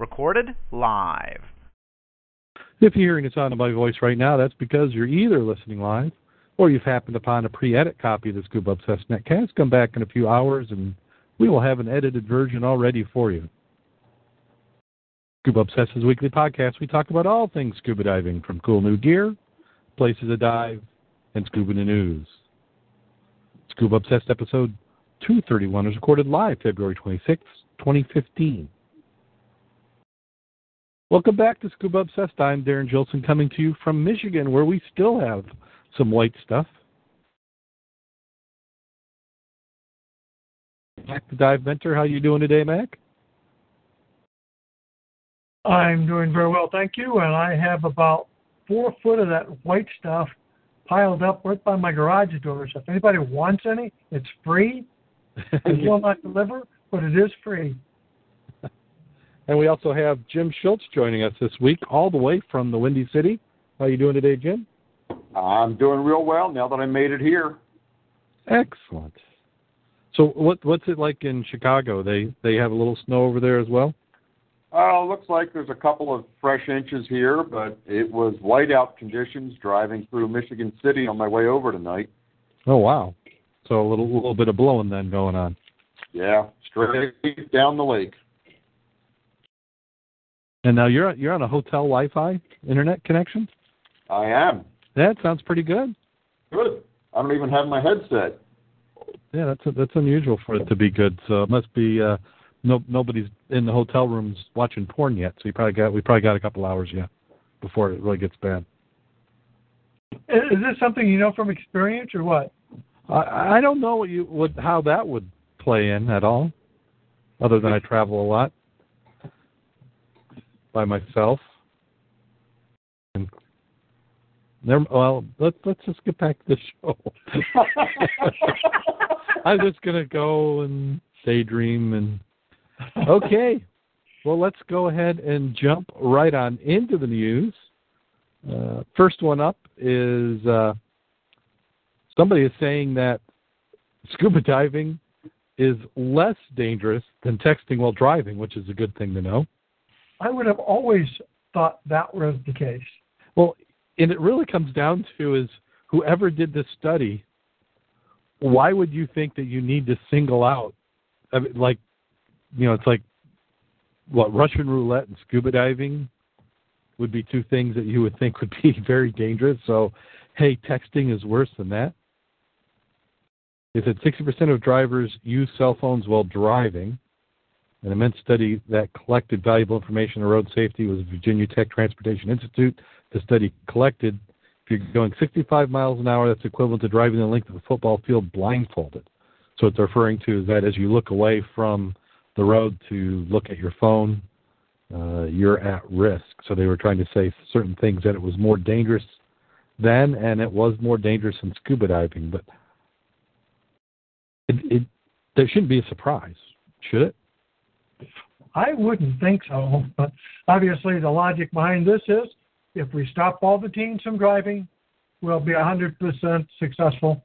Recorded live. If you're hearing the sound of my voice right now, that's because you're either listening live or you've happened upon a pre-edit copy of the Scuba Obsessed Netcast. Come back in a few hours and we will have an edited version all ready for you. Scuba Obsessed weekly podcast. We talk about all things scuba diving, from cool new gear, places to dive, and scuba news. Scuba Obsessed episode 231 is recorded live February 26, 2015. Welcome back to Scuba Obsessed. I'm Darren Gilson coming to you from Michigan, where we still have some white stuff. Mac the Dive Mentor, how you doing today, Mac? I'm doing very well, thank you. And I have about four foot of that white stuff piled up right by my garage doors. If anybody wants any, it's free. It will not deliver, but it is free. And we also have Jim Schultz joining us this week, all the way from the Windy City. How you doing today, Jim? I'm doing real well now that I made it here. Excellent. So what what's it like in Chicago? They they have a little snow over there as well. Uh, looks like there's a couple of fresh inches here, but it was whiteout conditions driving through Michigan City on my way over tonight. Oh wow! So a little little bit of blowing then going on. Yeah, straight down the lake. And now you're you're on a hotel Wi-Fi internet connection. I am. That sounds pretty good. Good. I don't even have my headset. Yeah, that's a, that's unusual for it to be good. So it must be uh, no nobody's in the hotel rooms watching porn yet. So you probably got we probably got a couple hours yet before it really gets bad. Is this something you know from experience or what? I I don't know what you would how that would play in at all, other than I travel a lot by myself. And never, well, let's let's just get back to the show. I'm just gonna go and daydream and okay. Well, let's go ahead and jump right on into the news. Uh, first one up is uh, somebody is saying that scuba diving is less dangerous than texting while driving, which is a good thing to know. I would have always thought that was the case. Well, and it really comes down to is whoever did this study, why would you think that you need to single out, I mean, like, you know, it's like what Russian roulette and scuba diving would be two things that you would think would be very dangerous. So, hey, texting is worse than that. They said 60% of drivers use cell phones while driving. An immense study that collected valuable information on road safety was Virginia Tech Transportation Institute. The study collected if you're going 65 miles an hour, that's equivalent to driving the length of a football field blindfolded. So what they're referring to is that as you look away from the road to look at your phone, uh, you're at risk. So they were trying to say certain things that it was more dangerous then, and it was more dangerous than scuba diving. But it, it there shouldn't be a surprise, should it? I wouldn't think so, but obviously the logic behind this is if we stop all the teens from driving, we'll be 100% successful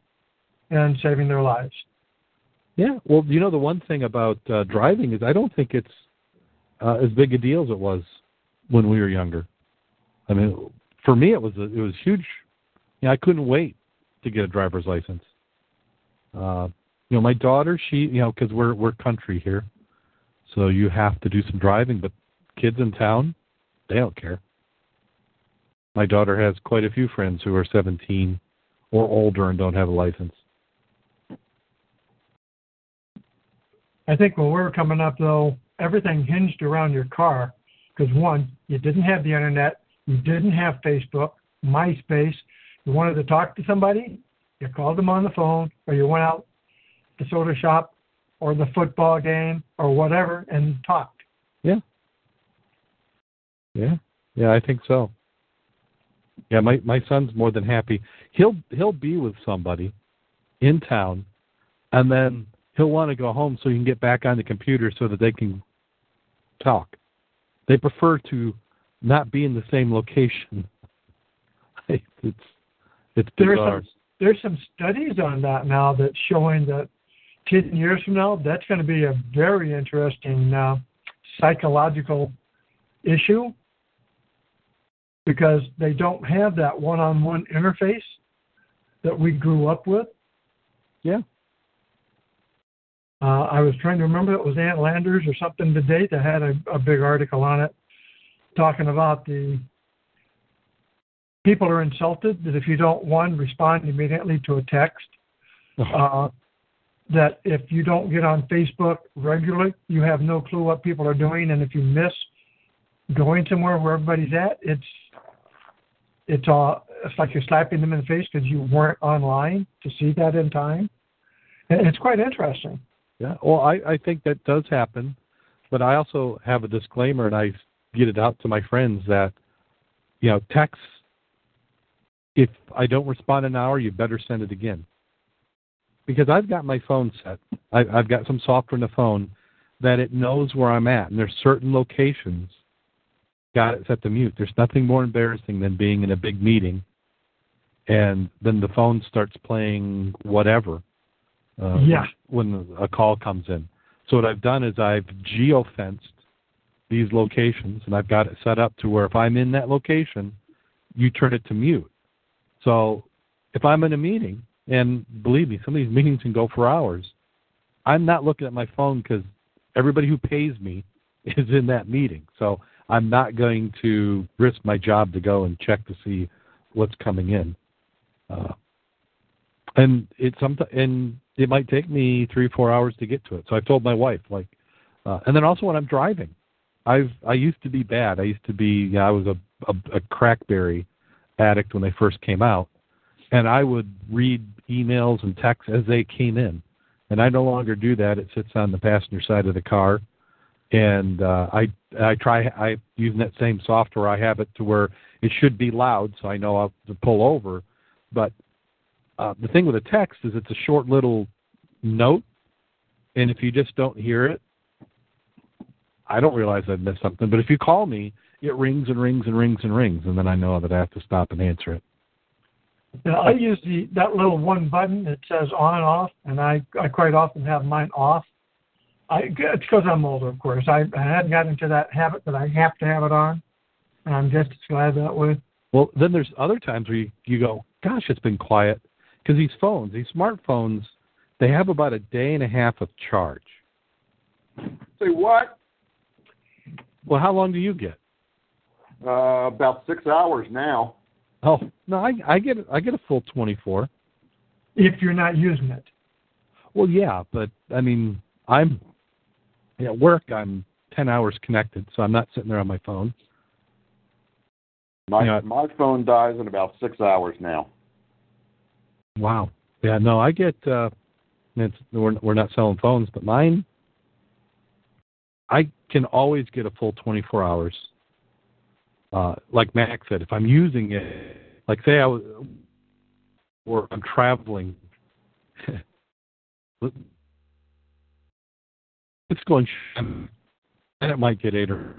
in saving their lives. Yeah, well, you know the one thing about uh, driving is I don't think it's uh, as big a deal as it was when we were younger. I mean, for me, it was a, it was huge. You know, I couldn't wait to get a driver's license. Uh, you know, my daughter, she, you know, because we're we're country here, so you have to do some driving. But kids in town, they don't care. My daughter has quite a few friends who are 17 or older and don't have a license. I think when we were coming up, though, everything hinged around your car because one, you didn't have the internet, you didn't have Facebook, MySpace. You wanted to talk to somebody, you called them on the phone, or you went out to soda shop or the football game or whatever and talked. Yeah. Yeah. Yeah, I think so. Yeah, my my son's more than happy. He'll he'll be with somebody in town and then he'll want to go home so he can get back on the computer so that they can talk. They prefer to not be in the same location. it's it's There's bizarre. some, there's some studies on that now that's showing that 10 years from now, that's going to be a very interesting uh, psychological issue because they don't have that one on one interface that we grew up with. Yeah. Uh, I was trying to remember it was Ann Landers or something today that had a, a big article on it talking about the people are insulted that if you don't one respond immediately to a text, uh, that if you don't get on Facebook regularly, you have no clue what people are doing, and if you miss going somewhere where everybody's at, it's it's all it's like you're slapping them in the face because you weren't online to see that in time. And it's quite interesting. Yeah, well, I, I think that does happen, but I also have a disclaimer, and I get it out to my friends that, you know, text. If I don't respond in an hour, you better send it again. Because I've got my phone set. I, I've got some software in the phone that it knows where I'm at, and there's certain locations. Got it set to mute. There's nothing more embarrassing than being in a big meeting, and then the phone starts playing whatever uh, Yeah. when a call comes in. So what I've done is I've geofenced these locations, and I've got it set up to where if I'm in that location, you turn it to mute. So if I'm in a meeting, and believe me, some of these meetings can go for hours, I'm not looking at my phone because everybody who pays me is in that meeting. So I'm not going to risk my job to go and check to see what's coming in. Uh, and it's some and it might take me three four hours to get to it. So I've told my wife like, uh, and then also when I'm driving, I've I used to be bad. I used to be yeah, I was a, a a crackberry addict when they first came out, and I would read emails and texts as they came in, and I no longer do that. It sits on the passenger side of the car, and uh, I I try I using that same software. I have it to where it should be loud, so I know I'll to pull over, but uh, the thing with a text is it's a short little note, and if you just don't hear it, I don't realize I've missed something. But if you call me, it rings and rings and rings and rings, and then I know that I have to stop and answer it. Now, I use the that little one button that says on and off, and I I quite often have mine off. I it's because I'm older, of course. I, I hadn't gotten into that habit that I have to have it on, and I'm just as glad that way. Well, then there's other times where you, you go, gosh, it's been quiet. Because these phones, these smartphones, they have about a day and a half of charge. Say what? Well, how long do you get? Uh, about six hours now. Oh no, I I get I get a full twenty four. If you're not using it, Well, yeah, but I mean, I'm at work. I'm ten hours connected, so I'm not sitting there on my phone. My Yeah. my phone dies in about six hours now. Wow. Yeah, no, I get. uh it's, we're we're not selling phones, but mine. I can always get a full 24 hours. Uh, like Mac said, if I'm using it, like say I was, or I'm traveling, it's going, and it might get eight or.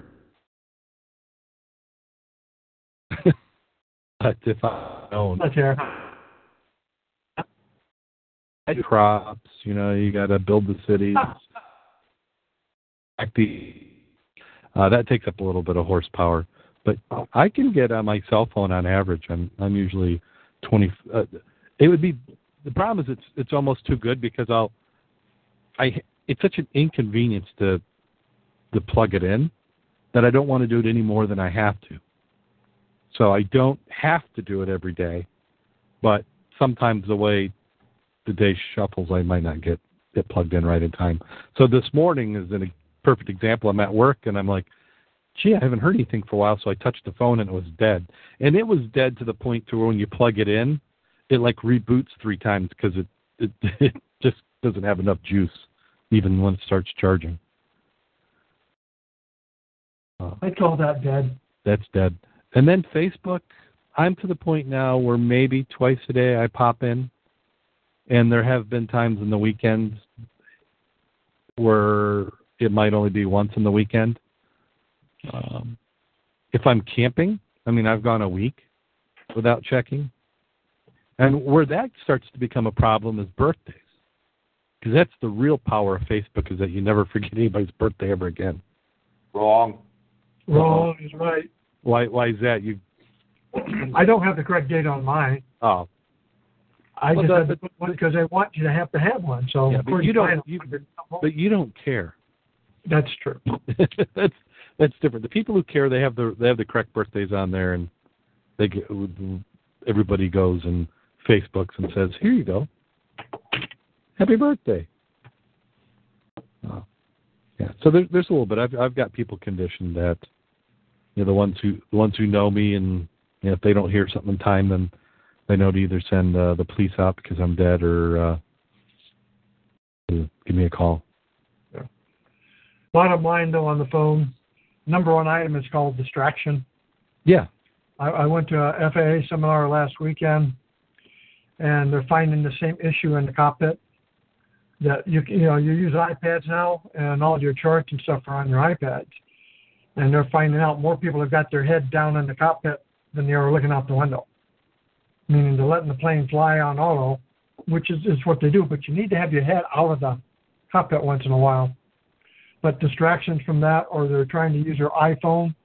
but if I don't, crops. You know, you got to build the cities. Uh, that takes up a little bit of horsepower, but I can get on my cell phone on average. I'm I'm usually twenty. Uh, it would be the problem is it's it's almost too good because I'll I it's such an inconvenience to to plug it in that I don't want to do it any more than I have to. So I don't have to do it every day, but sometimes the way the day shuffles, I might not get it plugged in right in time. So this morning is a perfect example. I'm at work and I'm like, gee, I haven't heard anything for a while. So I touched the phone and it was dead. And it was dead to the point to where when you plug it in, it like reboots three times because it, it it just doesn't have enough juice, even when it starts charging. Uh, I call that dead. that's dead. And then Facebook, I'm to the point now where maybe twice a day I pop in, and there have been times in the weekends where it might only be once in the weekend. Um, if I'm camping, I mean, I've gone a week without checking. And where that starts to become a problem is birthdays. Because that's the real power of Facebook is that you never forget anybody's birthday ever again. Wrong. Wrong is right. Why why is that? You I don't have the correct date on mine. oh I Well, just the- had to put one because they want you to have to have one. So Yeah, of but course you don't- you- but you don't care. that's true. that's that's different. The people who care, they have the they have the correct birthdays on there, and they get everybody goes and Facebooks and says, "Here you go, happy birthday." Oh, yeah. So there's there's a little bit. I've I've got people conditioned that you know the ones who the ones who know me, and you know, if they don't hear something in time, then they know to either send uh, the police out because I'm dead or uh, give me a call. Bottom line though on the phone, number one item is called distraction. Yeah. I, I went to a FAA seminar last weekend, and they're finding the same issue in the cockpit. That you you know you use iPads now, and all your charts and stuff are on your iPads, and they're finding out more people have got their head down in the cockpit than they are looking out the window. Meaning they're letting the plane fly on auto, which is, is what they do. But you need to have your head out of the cockpit once in a while. But distractions from that, or they're trying to use their iPhone.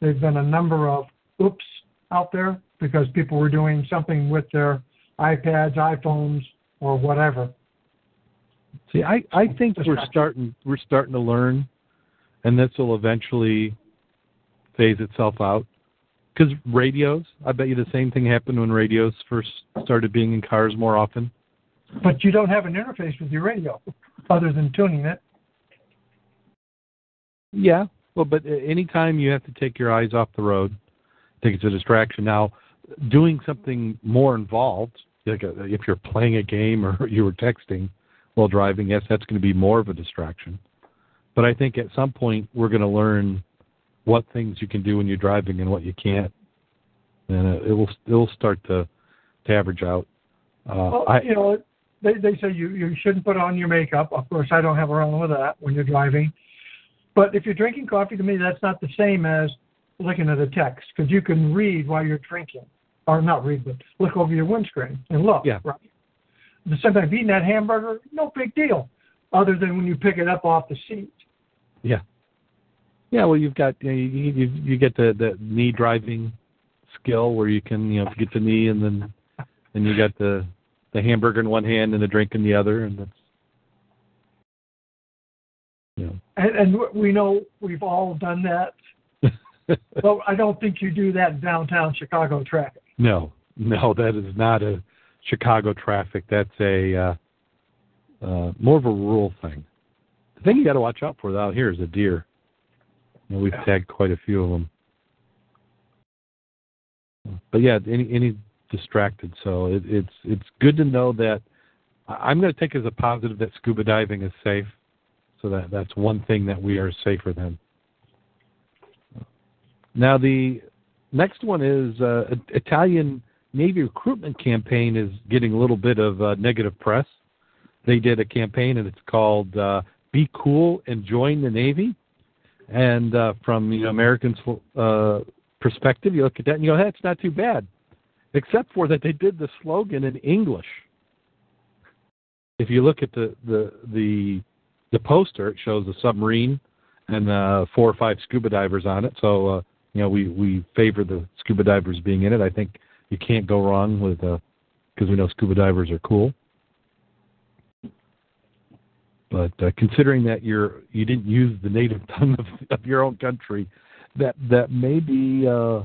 There've been a number of oops out there because people were doing something with their iPads, iPhones, or whatever. See, I, I think we're starting we're starting to learn, and this will eventually phase itself out. Because radios, I bet you the same thing happened when radios first started being in cars more often. But you don't have an interface with your radio other than tuning it. Yeah, well, but a- anytime you have to take your eyes off the road, I think it's a distraction. Now, doing something more involved, like a, if you're playing a game or you were texting while driving, yes, that's going to be more of a distraction. But I think at some point we're going to learn what things you can do when you're driving and what you can't, and it, it will it will start to to average out. Uh, Well, I, you know, they they say you you shouldn't put on your makeup. Of course, I don't have a problem with that when you're driving. But if you're drinking coffee, to me, that's not the same as looking at a text because you can read while you're drinking, or not read, but look over your windscreen and look. Yeah. Right. The same time, eating that hamburger, no big deal, other than when you pick it up off the seat. Yeah. Yeah, well, you've got you, know, you, you you get the the knee driving skill where you can you know get the knee and then and you got the the hamburger in one hand and the drink in the other and that's And, and we know we've all done that, but I don't think you do that in downtown Chicago traffic. no no that is not a Chicago traffic that's a uh, uh, more of a rural thing. The thing you got to watch out for out here is a deer. You know, we've Yeah. tagged quite a few of them. But yeah, any any distracted. So it, it's it's good to know that I'm going to take as a positive that scuba diving is safe. So that that's one thing that we are safer than. Now the next one is uh, Italian Navy recruitment campaign is getting a little bit of uh, negative press. They did a campaign and it's called uh, "Be Cool and Join the Navy." And uh, from you know Americans' uh, perspective, you look at that and you go, "Hey, it's not too bad," except for that they did the slogan in English. If you look at the the the, the poster, shows a submarine and uh, four or five scuba divers on it. So uh, you know we we favor the scuba divers being in it. I think you can't go wrong with because we know scuba divers are cool. But uh, considering that you're you didn't use the native tongue of, of your own country, that that may be uh,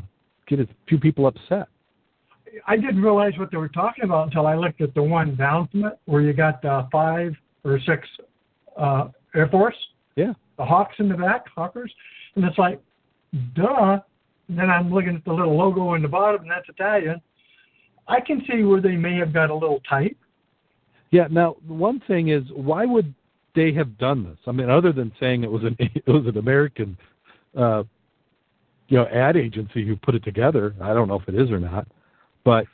get a few people upset. I didn't realize what they were talking about until I looked at the one down from it, where you got uh, five or six uh, Air Force, Yeah. the Hawks in the back, Hawkers, and it's like, duh. And then I'm looking at the little logo in the bottom, and that's Italian. I can see where they may have got a little tight. Yeah. Now, one thing is, why would they have done this? I mean, other than saying it was an it was an American, uh, you know, ad agency who put it together. I don't know if it is or not, but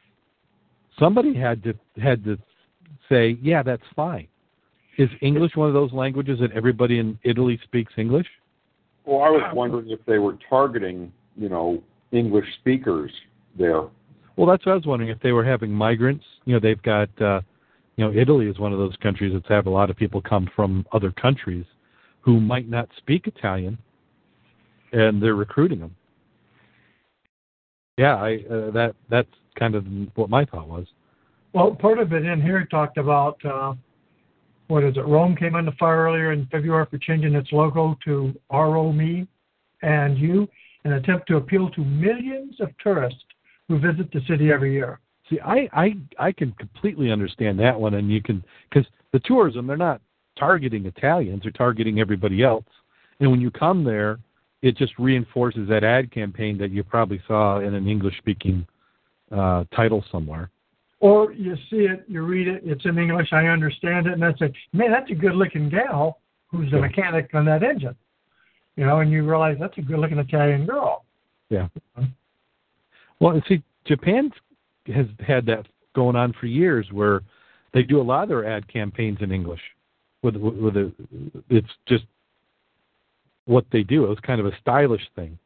somebody had to had to say, yeah, that's fine. Is English one of those languages that everybody in Italy speaks English? Well, I was wondering if they were targeting, you know, English speakers there. Well, that's what I was wondering if they were having migrants. You know, they've got, uh, you know, Italy is one of those countries that's have a lot of people come from other countries who might not speak Italian, and they're recruiting them. Yeah, I uh, that that's kind of what my thought was. Well, part of it in here talked about uh, what is it? Rome came under fire earlier in February for changing its logo to ROME and you, an attempt to appeal to millions of tourists who visit the city every year. See, I I I can completely understand that one, and you can because the tourism they're not targeting Italians, they're targeting everybody else, and when you come there, it just reinforces that ad campaign that you probably saw in an English-speaking uh, title somewhere. Or you see it, you read it, it's in English, I understand it, and I say, man, that's a good-looking gal who's the mechanic on that engine, you know, and you realize that's a good-looking Italian girl. Yeah. Well, see, Japan has had that going on for years, where they do a lot of their ad campaigns in English. With with a, it's just what they do. It was kind of a stylish thing.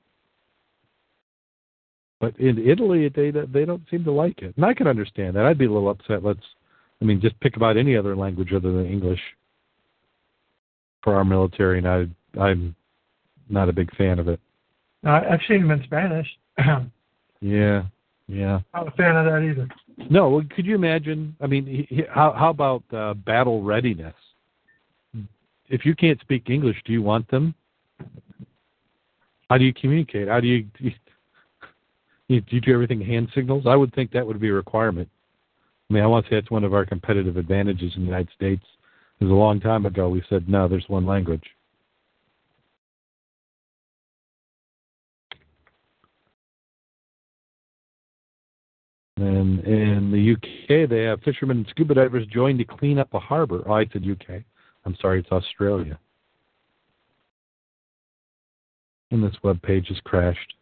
But in Italy, they they don't seem to like it, and I can understand that. I'd be a little upset. Let's, I mean, just pick about any other language other than English for our military, and I I'm not a big fan of it. Uh, I've seen them in Spanish. Yeah, yeah. Not a fan of that either. No, well, could you imagine? I mean, he- he- how how about uh, battle readiness? If you can't speak English, do you want them? How do you communicate? How do you you, do you do everything hand signals? I would think that would be a requirement. I mean, I want to say that's one of our competitive advantages in the United States. It was a long time ago we said no, there's one language. And in the UK, they have fishermen and scuba divers joined to clean up a harbor. Oh, I said UK. I'm sorry, it's Australia. And this web page has crashed.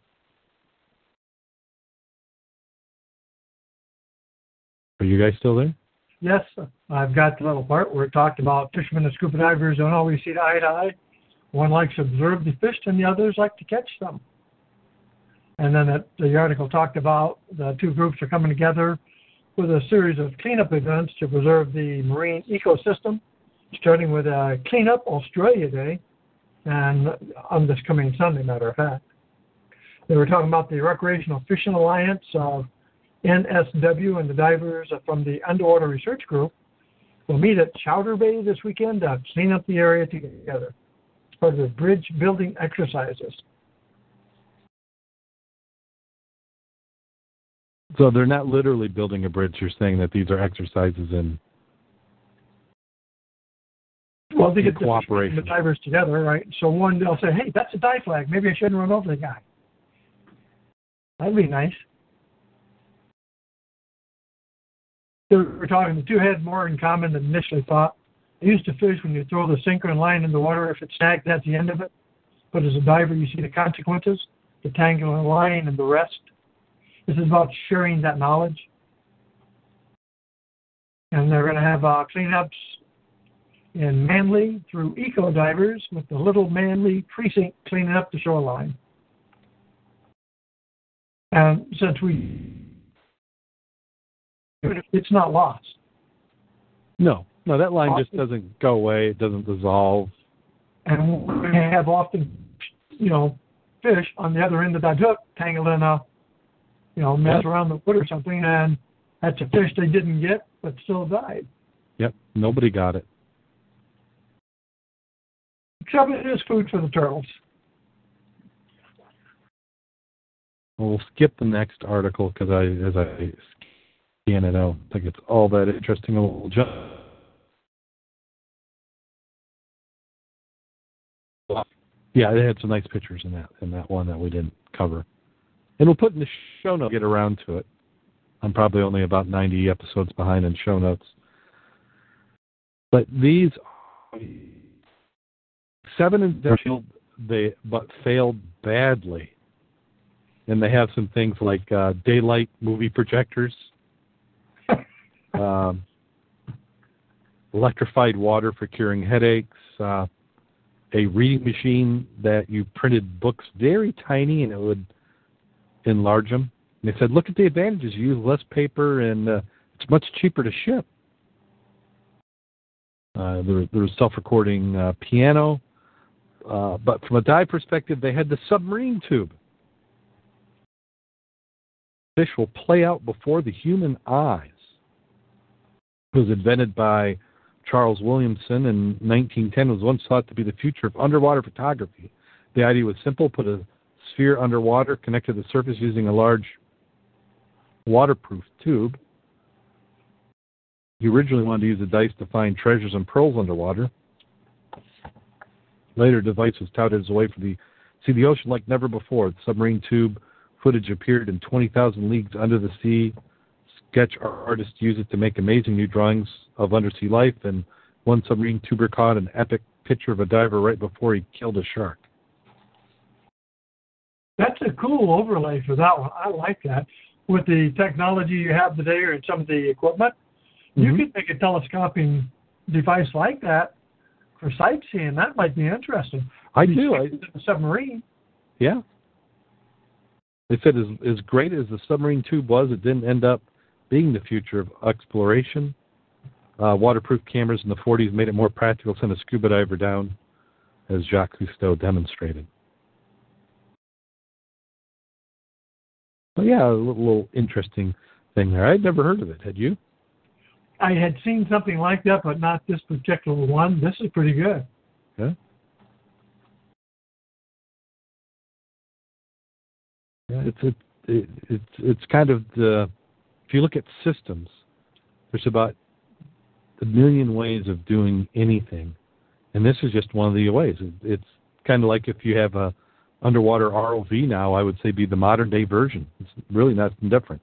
Are you guys still there? Yes, I've got the little part where it talked about fishermen and scuba divers don't always see eye to eye. One likes to observe the fish, and the others like to catch them. And then it, the article talked about the two groups are coming together with a series of cleanup events to preserve the marine ecosystem, starting with a Cleanup Australia Day, and on this coming Sunday, matter of fact. They were talking about the Recreational Fishing Alliance of NSW and the divers from the Underwater Research Group will meet at Chowder Bay this weekend to clean up the area together. It's part of the bridge building exercises. So they're not literally building a bridge. You're saying that these are exercises in Well, they get the, cooperation. the divers together, right? So one, they'll say, "Hey, that's a dive flag. Maybe I shouldn't run over the guy." That'd be nice. We're talking the two had more in common than initially thought. They used to fish when you throw the sinker and line in the water. If it snagged, that's the end of it. But as a diver, you see the consequences, the tangle and line, and the rest. This is about sharing that knowledge. And they're going to have uh, cleanups in Manly through eco divers with the Little Manly Precinct cleaning up the shoreline. And since we, it's not lost. no, no. That line just doesn't go away. It doesn't dissolve. And we have often, you know, fish on the other end of that hook tangled in a, you know, mess Yep. around the foot or something, and that's a fish they didn't get but still died. Yep, nobody got it. Except it is food for the turtles. Well, we'll skip the next article because I, as I out, I think it's all that interesting. A little jump. Yeah, they had some nice pictures in that in that one that we didn't cover, and we'll put in the show notes. Get around to it. I'm probably only about 90 episodes behind in show notes. But these seven their field, they but failed badly. And they have some things like uh, daylight movie projectors, um, electrified water for curing headaches, uh, a reading machine that you printed books very tiny and it would enlarge them. And they said, look at the advantages. You use less paper and uh, it's much cheaper to ship. Uh, there, there was self-recording uh, piano, uh, but from a dive perspective, they had the submarine tube. Fish will play out before the human eyes. It was invented by Charles Williamson in 1910. Was once thought to be the future of underwater photography. The idea was simple: put a sphere underwater, connect to the surface using a large waterproof tube. He originally wanted to use the dice to find treasures and pearls underwater. Later, the device was touted as a way for the see the ocean like never before. The submarine tube footage appeared in 20,000 leagues under the sea. Sketch our artists use it to make amazing new drawings of undersea life, and one submarine tuber caught an epic picture of a diver right before he killed a shark. That's a cool overlay for that one. I like that. With the technology you have today or some of the equipment, mm-hmm. you could make a telescoping device like that for sightseeing. That might be interesting. I do. I, the submarine. Yeah. They said as as great as the submarine tube was, it didn't end up being the future of exploration. Uh, waterproof cameras in the 40s made it more practical to send a scuba diver down, as Jacques Cousteau demonstrated. But yeah, a little, little interesting thing there. I'd never heard of it. Had you? I had seen something like that, but not this particular one. This is pretty good. Yeah. Yeah, it's a, it, it's it's kind of the if you look at systems, there's about a million ways of doing anything, and this is just one of the ways. It's kind of like if you have a underwater ROV now, I would say be the modern day version. It's really nothing different.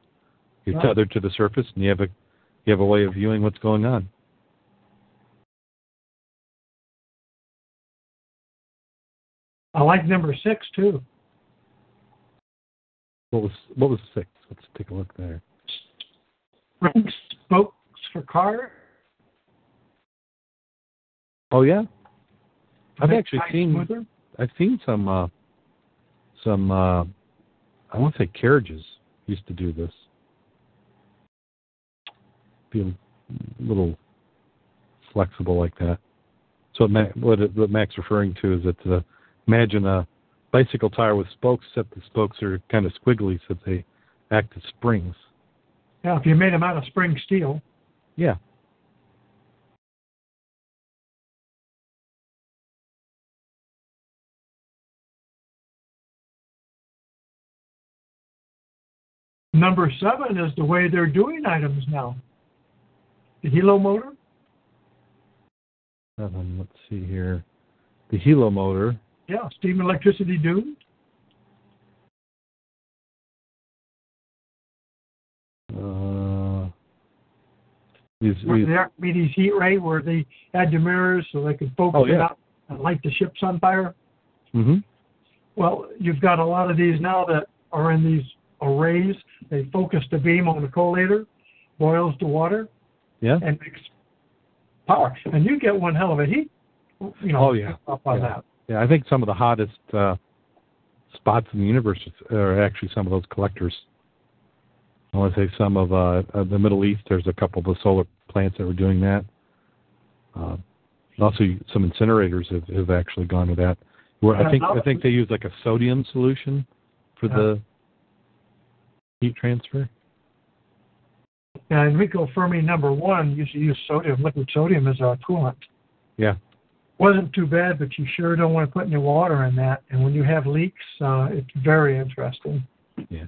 You're Right. tethered to the surface, and you have a you have a way of viewing what's going on. I like number six too. What was what was six? Let's take a look there. Spring spokes for car. Oh yeah, I've actually seen. I've seen some uh, some uh, I want to say carriages used to do this. Be a little flexible like that. So what, Ma- what, it- what Mac's referring to is that uh, imagine a bicycle tire with spokes, except the spokes are kind of squiggly, so they act as springs. Yeah, if you made them out of spring steel. Yeah. Number seven is the way they're doing items now. The helo motor. Seven, let's see here. The helo motor. Yeah, steam electricity dune. Uh, Where these, the Archimedes heat ray, where they had the mirrors so they could focus Oh, yeah. it up and light the ships on fire. hmm Well, you've got a lot of these now that are in these arrays. They focus the beam on the collector, boils the water, Yeah. and makes power. And you get one hell of a heat. You know, Oh, yeah. up on Yeah. that. Yeah, I think some of the hottest uh, spots in the universe are actually some of those collectors. I want to say some of uh, uh, the Middle East. There's a couple of the solar plants that were doing that. Uh, also, some incinerators have, have actually gone to that. Where I think I think they use like a sodium solution for Yeah. the heat transfer. Yeah, Enrico Fermi number one used to use sodium, liquid sodium as a coolant. Yeah. Wasn't too bad, but you sure don't want to put any water in that. And when you have leaks, uh, it's very interesting. Yeah.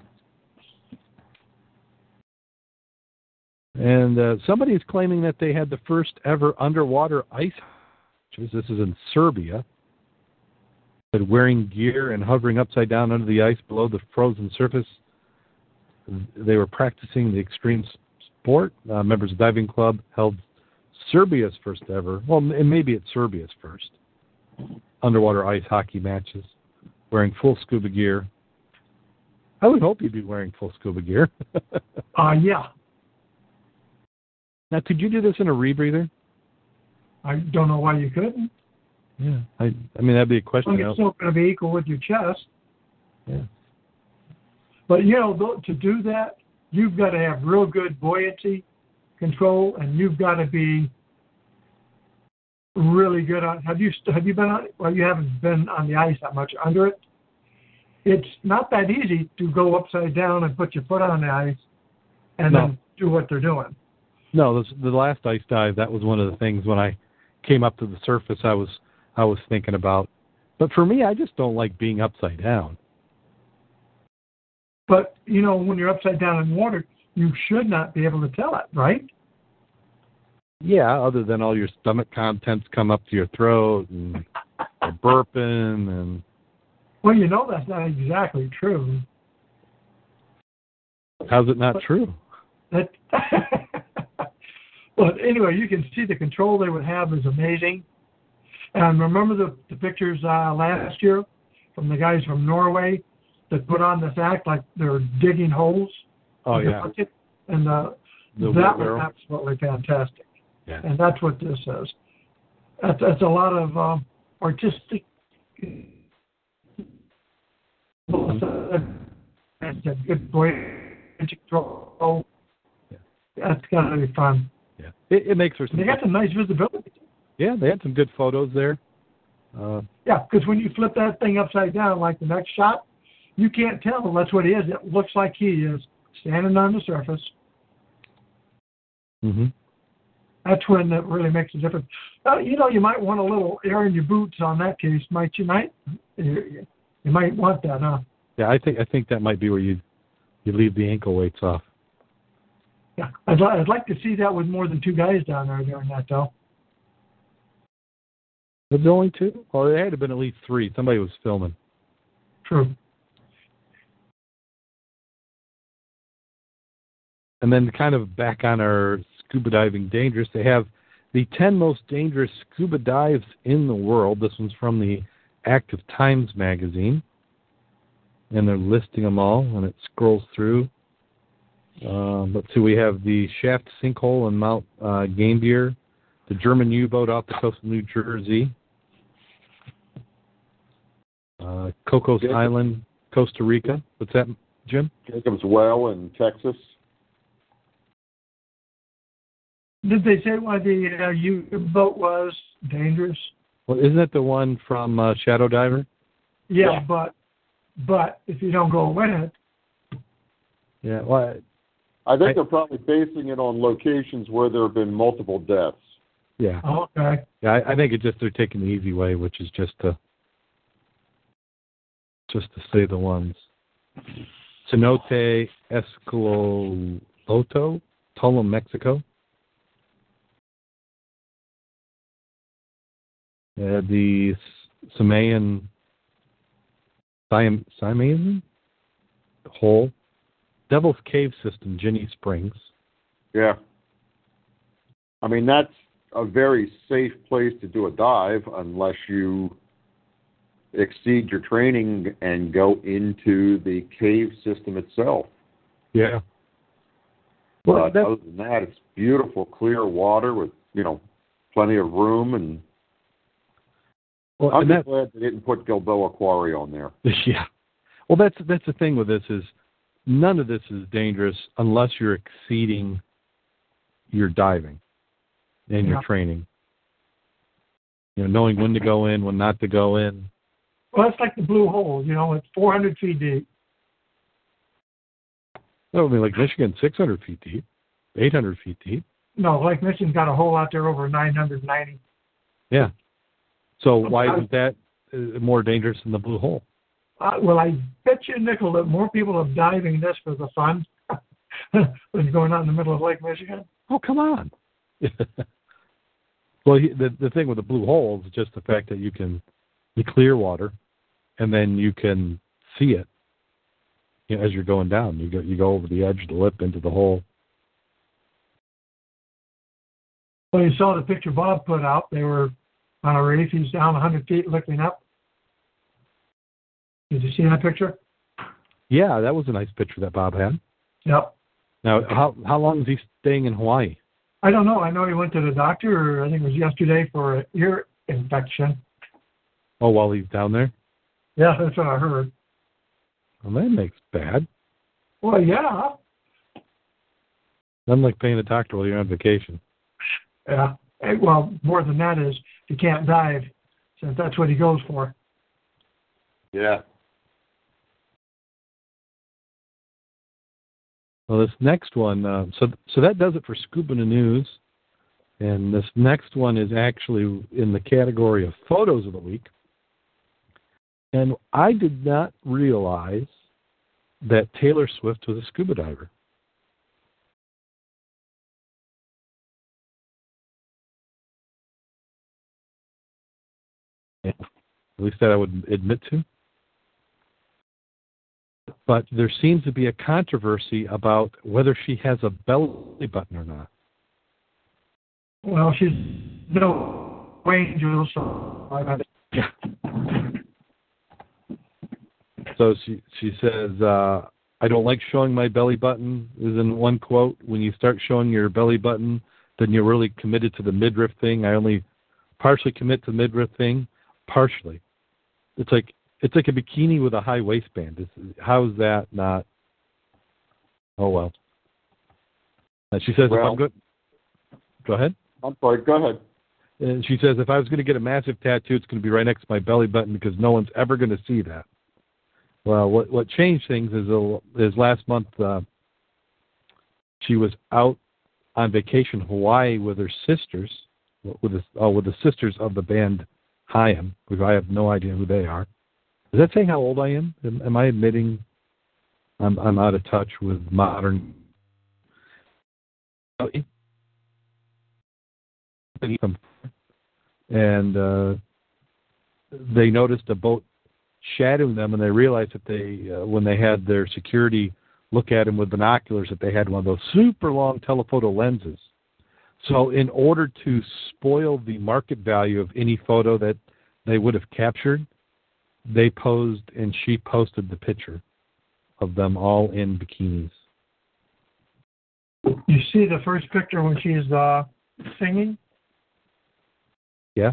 And uh, somebody is claiming that they had the first ever underwater ice. This is in Serbia. That wearing gear and hovering upside down under the ice below the frozen surface, they were practicing the extreme sport. Uh, members of diving club held Serbia's first ever. Well, maybe it's Serbia's first underwater ice hockey matches, wearing full scuba gear. I would hope you'd be wearing full scuba gear. Uh, yeah. Now, could you do this in a rebreather? I don't know why you couldn't. Yeah, I. I mean, that'd be a question. it's still going to be equal with your chest. Yeah. But you know, to do that, you've got to have real good buoyancy control, and you've got to be really good on. Have you have you been on? Well, you haven't been on the ice that much under it. It's not that easy to go upside down and put your foot on the ice, and No. then do what they're doing. No, this, the last ice dive. That was one of the things when I came up to the surface. I was I was thinking about. But for me, I just don't like being upside down. But you know, when you're upside down in water, you should not be able to tell it, right? Yeah, other than all your stomach contents come up to your throat and you're burping and Well, you know that's not exactly true. how's it not true? That, but anyway, you can see the control they would have is amazing. And remember the, the pictures uh, last year from the guys from Norway that put on this act like they're digging holes. Oh yeah? And uh, The that was absolutely fantastic. Yeah. And that's what this is. That's, that's a lot of um, artistic. Good boy control. That's gotta be fun. It, it makes for some. They got some nice visibility. yeah, they had some good photos there. Uh, Yeah, because when you flip that thing upside down, like the next shot, you can't tell that's what he is. It looks like he is standing on the surface. hmm That's when it really makes a difference. Uh, you know, you might want a little air in your boots on that case, might you? Might you, you might want that, huh? Yeah, I think I think that might be where you you leave the ankle weights off. Yeah, I'd, li- I'd like to see that with more than two guys down there doing that, though. Was there only two? Well, there had to have been at least three. Somebody was filming. True. And then kind of back on our scuba diving dangerous, they have the 10 most dangerous scuba dives in the world. This one's from the Active Times magazine. And they're listing them all, and it scrolls through. Um, let's see, we have the Shaft Sinkhole in Mount uh, Gambier, the German U boat off the coast of New Jersey, uh, Cocos Jacob. Island, Costa Rica. What's that, Jim? Jacob's Well in Texas. Did they say why the uh, U-boat was dangerous? Well, isn't that the one from uh, Shadow Diver? Yeah, Yeah. but but if you don't go with it, Yeah. Well, I think I- they're probably basing it on locations where there have been multiple deaths. yeah. okay. Yeah. I, I think it's just they're taking the easy way, which is just to just to say the ones. Cenote Esqueleto, Tulum, Mexico. Uh, the Samayan Siam, Simayan hole, Devil's Cave System, Ginnie Springs. Yeah. I mean, that's a very safe place to do a dive unless you exceed your training and go into the cave system itself. Yeah. Well, but other than that, it's beautiful, clear water with, you know, plenty of room. And well, I'm and just glad they didn't put Gilboa Quarry on there. Yeah. Well, that's that's the thing with this is none of this is dangerous unless you're exceeding your diving and your training. You know, knowing when to go in, when not to go in. Well, that's like the blue hole. You know, it's 400 feet deep. That would be like Michigan, 600 feet deep, 800 feet deep. No, Lake Michigan's got a hole out there over 990. Yeah. So why isn't that uh, more dangerous than the blue hole? Uh, well, I bet you a nickel that more people are diving this for the fun than going out in the middle of Lake Michigan. Oh, come on. well, the the thing with the blue hole is just the fact that you can you clear water, and then you can see it. You know, as you're going down, you go you go over the edge of the lip into the hole. Well, you saw the picture Bob put out. They were on a reef. He's down 100 feet looking up. Did you see that picture? Yeah, that was a nice picture that Bob had. Yep. Now, how how long is he staying in Hawaii? I don't know. I know he went to the doctor, I think it was yesterday, for an ear infection. Oh, while he's down there? Yeah, that's what I heard. Well, that makes bad. Well, yeah. Nothing like paying a doctor while you're on vacation. Yeah. Well, more than that is he can't dive, since that's what he goes for. Yeah. Well, this next one, uh, so so that does it for Scuba News, and this next one is actually in the category of photos of the week. And I did not realize that Taylor Swift was a scuba diver. At least that I would admit to but there seems to be a controversy about whether she has a belly button or not. Well, she's no angel, so I got So she she says, uh, "I don't like showing my belly button." Is in one quote. When you start showing your belly button, then you're really committed to the midriff thing. I only partially commit to the midriff thing, partially. It's like it's like a bikini with a high waistband. Is that not? Oh well. And she says, if I'm good, go ahead. I'm sorry. Go ahead. And she says, if I was going to get a massive tattoo, it's going to be right next to my belly button because no one's ever going to see that. Well, what what changed things is a, is last month uh, she was out on vacation in Hawaii with her sisters, with the oh, with the sisters of the band Haim, which I have no idea who they are. Is that saying how old I am? Am, am I admitting I'm I'm out of touch with modern? And uh, they noticed a boat shadowing them, and they realized that they, uh, when they had their security look at them with binoculars, that they had one of those super long telephoto lenses. So, in order to spoil the market value of any photo that they would have captured, they posed and she posted the picture of them all in bikinis. You see the first picture when she's uh, singing? Yeah.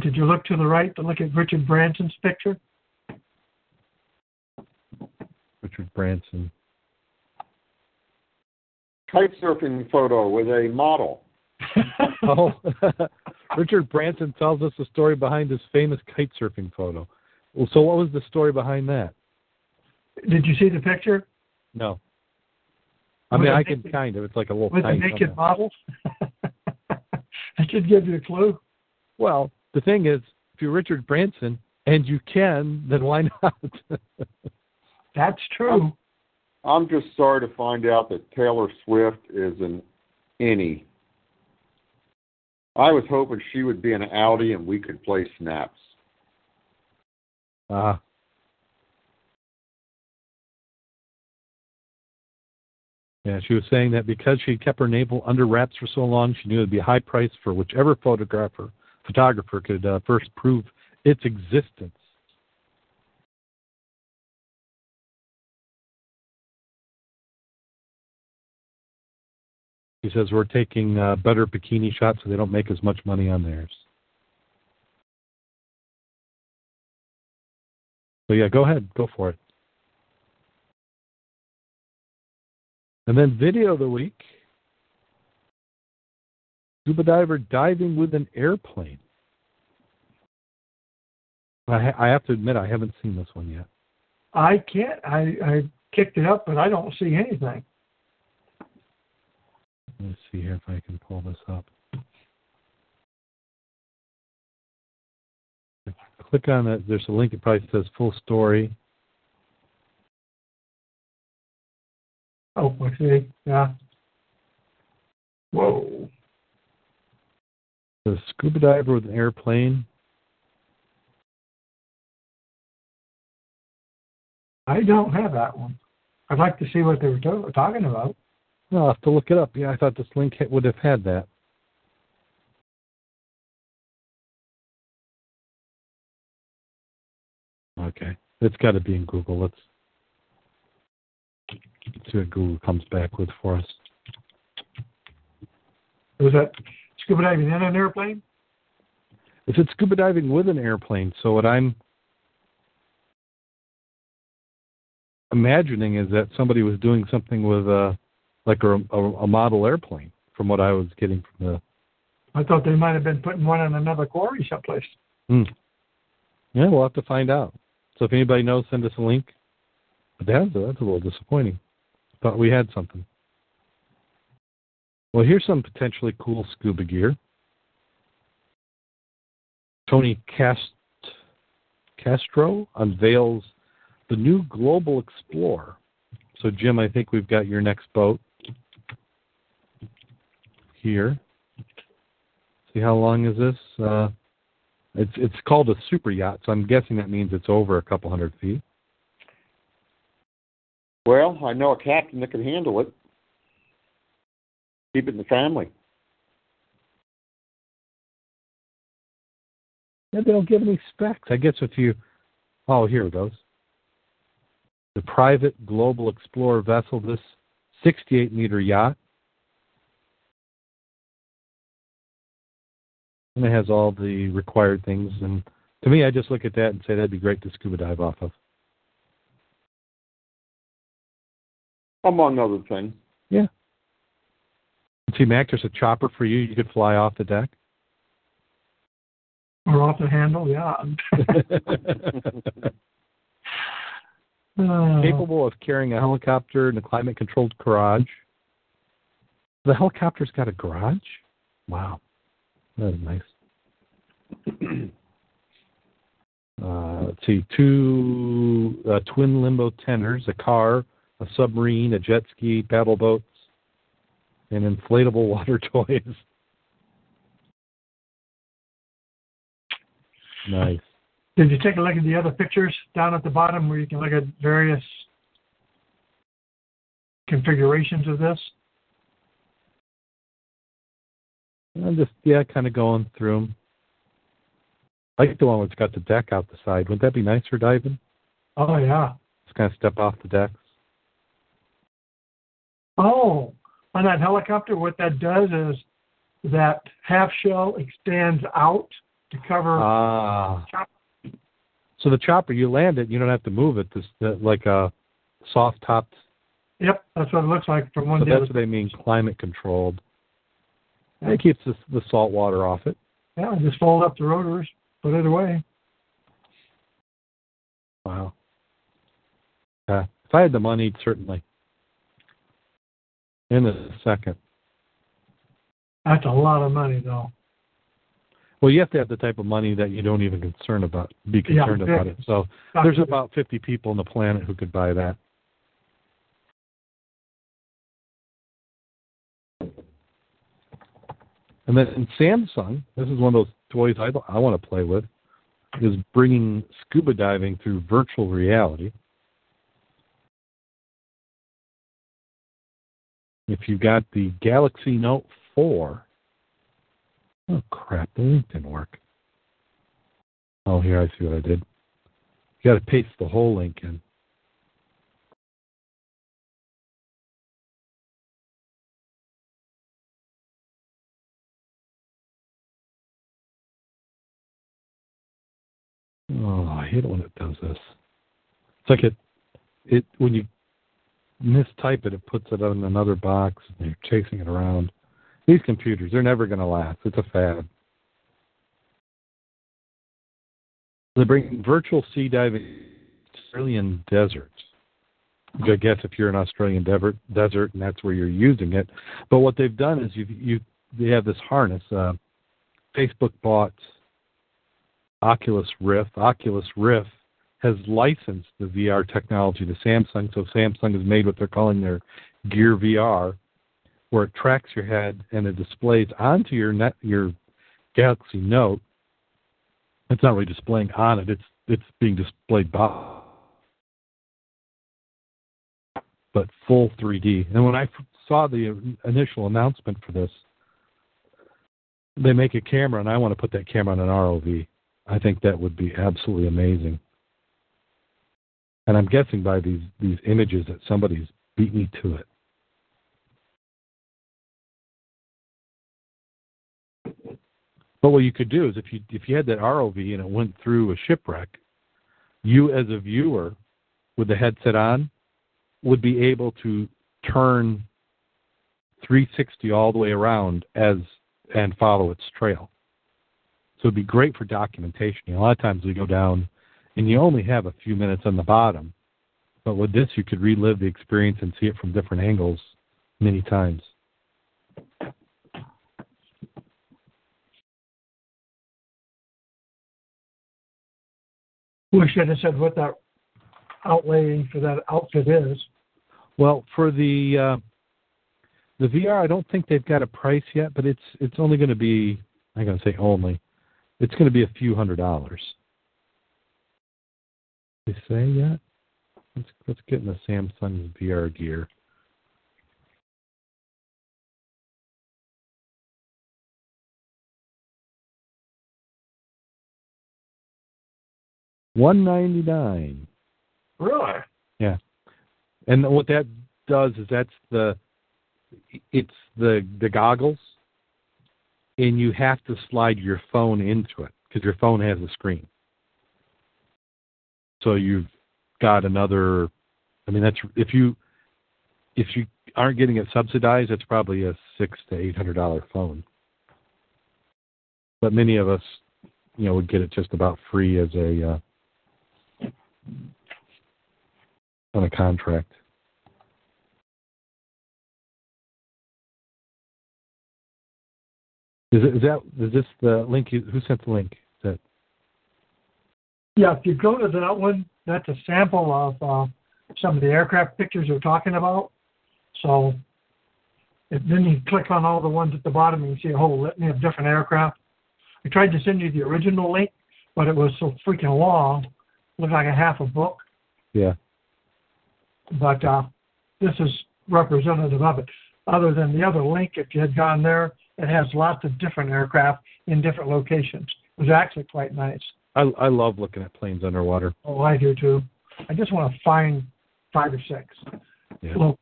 Did you look to the right to look at Richard Branson's picture? Richard Branson. Kite surfing photo with a model. Oh, Richard Branson tells us the story behind his famous kite surfing photo. Well, so what was the story behind that? Did you see the picture No. I With mean, a I can kind of. It's like a little with the naked on model? that should give you a clue. Well, the thing is, if you're Richard Branson and you can, then why not? That's true. I'm just sorry to find out that Taylor Swift is an innie. I was hoping she would be an Audi and we could play snaps. Ah. Yeah, she was saying that because she kept her navel under wraps for so long, she knew it'd be a high price for whichever photographer photographer could uh, first prove its existence. She says we're taking uh, better bikini shots so they don't make as much money on theirs. So yeah, go ahead, go for it. And then video of the week. Scuba diver diving with an airplane. I, ha- I have to admit, I haven't seen this one yet. I can't. I, I kicked it up, but I don't see anything. Let's see here if I can pull this up. If I click on it, there's a link. It probably says full story. Oh, I see. Yeah. Whoa. The scuba diver with an airplane. I don't have that one. I'd like to see what they were to- talking about. I'll have to look it up. Yeah, I thought this link would have had that. Okay. It's got to be in Google. Let's see what Google comes back with for us. Was that scuba diving in an airplane? It scuba diving with an airplane. So what I'm imagining is that somebody was doing something with a like a, a, a model airplane, from what I was getting from the. I thought they might have been putting one in another quarry someplace. Hmm. Yeah, we'll have to find out. So if anybody knows, send us a link. But that's a, that's a little disappointing. Thought we had something. Well, here's some potentially cool scuba gear. Tony Cast, Castro unveils the new Global Explorer. So, Jim, I think we've got your next boat here. See how long is this? Uh, it's it's called a super yacht, so I'm guessing that means it's over a couple hundred feet. Well, I know a captain that can handle it. Keep it in the family. Yeah, they don't give any specs. I guess if you, oh, here it goes. The private Global Explorer vessel, this 68 meter yacht. And it has all the required things. And to me, I just look at that and say that'd be great to scuba dive off of. Among other things. Yeah. See, Mac, there's a chopper for you. You could fly off the deck. Or off the handle, yeah. Uh, Capable of carrying a helicopter in a climate controlled garage. The helicopter's got a garage? Wow. That is nice. Uh, let's see, two uh, twin limbo tenders, a car, a submarine, a jet ski, paddle boats, and inflatable water toys. Nice. Did you take a look at the other pictures down at the bottom where you can look at various configurations of this? I'm just yeah, kind of going through them. I like the one that's got the deck out the side. Wouldn't that be nice for diving? Oh yeah. Just kind of step off the decks. Oh, on that helicopter, what that does is that half shell extends out to cover. Ah. So the chopper, you land it, you don't have to move it. This like a soft topped. Yep, that's what it looks like from one So that's what they mean, climate controlled. It keeps the, the salt water off it. Yeah, just fold up the rotors, put it away. Wow. Uh, if I had the money, certainly. In a second. That's a lot of money, though. Well, you have to have the type of money that you don't even concern about, be Yeah, concerned about it. So there's about 50 people on the planet who could buy that. And then Samsung, this is one of those toys I, I want to play with, is bringing scuba diving through virtual reality. If you've got the Galaxy Note 4, oh crap, the link didn't work. Oh, here, I see what I did. You got to paste the whole link in. Oh, I hate it when it does this. It's like it, it when you mistype it, it puts it on another box and you're chasing it around. These computers, they're never going to last. It's a fad. They bring virtual sea diving to Australian deserts. I guess if you're in Australian desert, desert and that's where you're using it. But what they've done is you you they have this harness. Uh, Facebook bought Oculus Rift. Oculus Rift has licensed the VR technology to Samsung, so Samsung has made what they're calling their Gear VR, where it tracks your head and it displays onto your net your Galaxy Note. It's not really displaying on it; it's it's being displayed by, but full 3D. And when I saw the initial announcement for this, they make a camera, and I want to put that camera on an ROV. I think that would be absolutely amazing. And I'm guessing by these these images that somebody's beat me to it. But what you could do is if you if you had that ROV and it went through a shipwreck, you as a viewer with the headset on would be able to turn 360 all the way around as and follow its trail. So it'd be great for documentation. You know, a lot of times we go down and you only have a few minutes on the bottom. But with this you could relive the experience and see it from different angles many times. We should have said what that outlay for that outfit is. Well, for the uh, the VR, I don't think they've got a price yet, but it's it's only going to be I'm going to say only. It's going to be a few hundred dollars. They say yet? Let's let's get in the Samsung VR gear. One ninety nine. Really? Yeah. And what that does is that's the it's the the goggles and you have to slide your phone into it because your phone has a screen. So you've got another I mean that's if you if you aren't getting it subsidized, it's probably a six to eight hundred dollar phone. But many of us, you know, would get it just about free as a uh, on a contract. Is, it, is that is this the link? You, who sent the link? That Yeah, if you go to that one, that's a sample of uh, some of the aircraft pictures we're talking about. So if, then you click on all the ones at the bottom and you see a whole litany of different aircraft. I tried to send you the original link, but it was so freaking long, looked like a half a book. yeah? But uh, this is representative of it. Other than the other link, if you had gone there, it has lots of different aircraft in different locations. It was actually quite nice. I I love looking at planes underwater. Oh, I do too. I just want to find five or six. Yeah.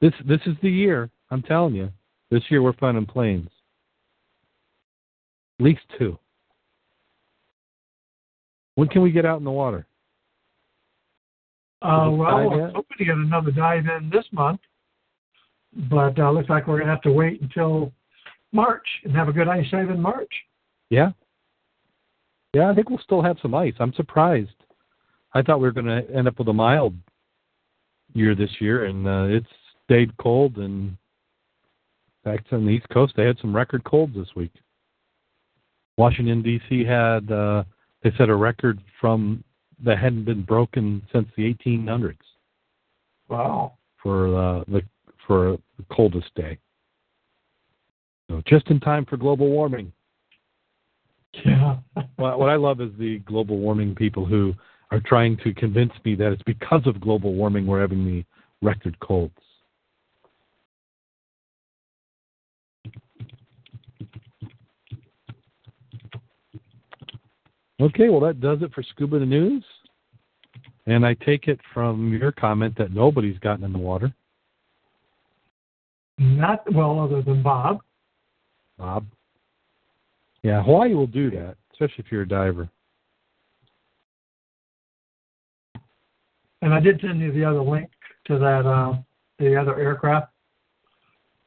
This this is the year. I'm telling you. This year we're finding planes. At least two. When can we get out in the water? Uh, well, dive we're hoping to get another dive in this month, but uh, looks like we're gonna have to wait until March and have a good ice dive in March. Yeah. Yeah, I think we'll still have some ice. I'm surprised. I thought we were going to end up with a mild year this year, and uh, it's stayed cold. And back on the East Coast, they had some record colds this week. Washington D.C. had uh, they set a record from that hadn't been broken since the 1800s Wow. for uh, the for the coldest day. So just in time for global warming. Yeah. What, what I love is the global warming people who are trying to convince me that it's because of global warming we're having the record colds. Okay, well, that does it for Scuba the News. And I take it from your comment that nobody's gotten in the water. Not well, other than Bob. Bob. Yeah, Hawaii will do that, especially if you're a diver. And I did send you the other link to that uh, the other aircraft,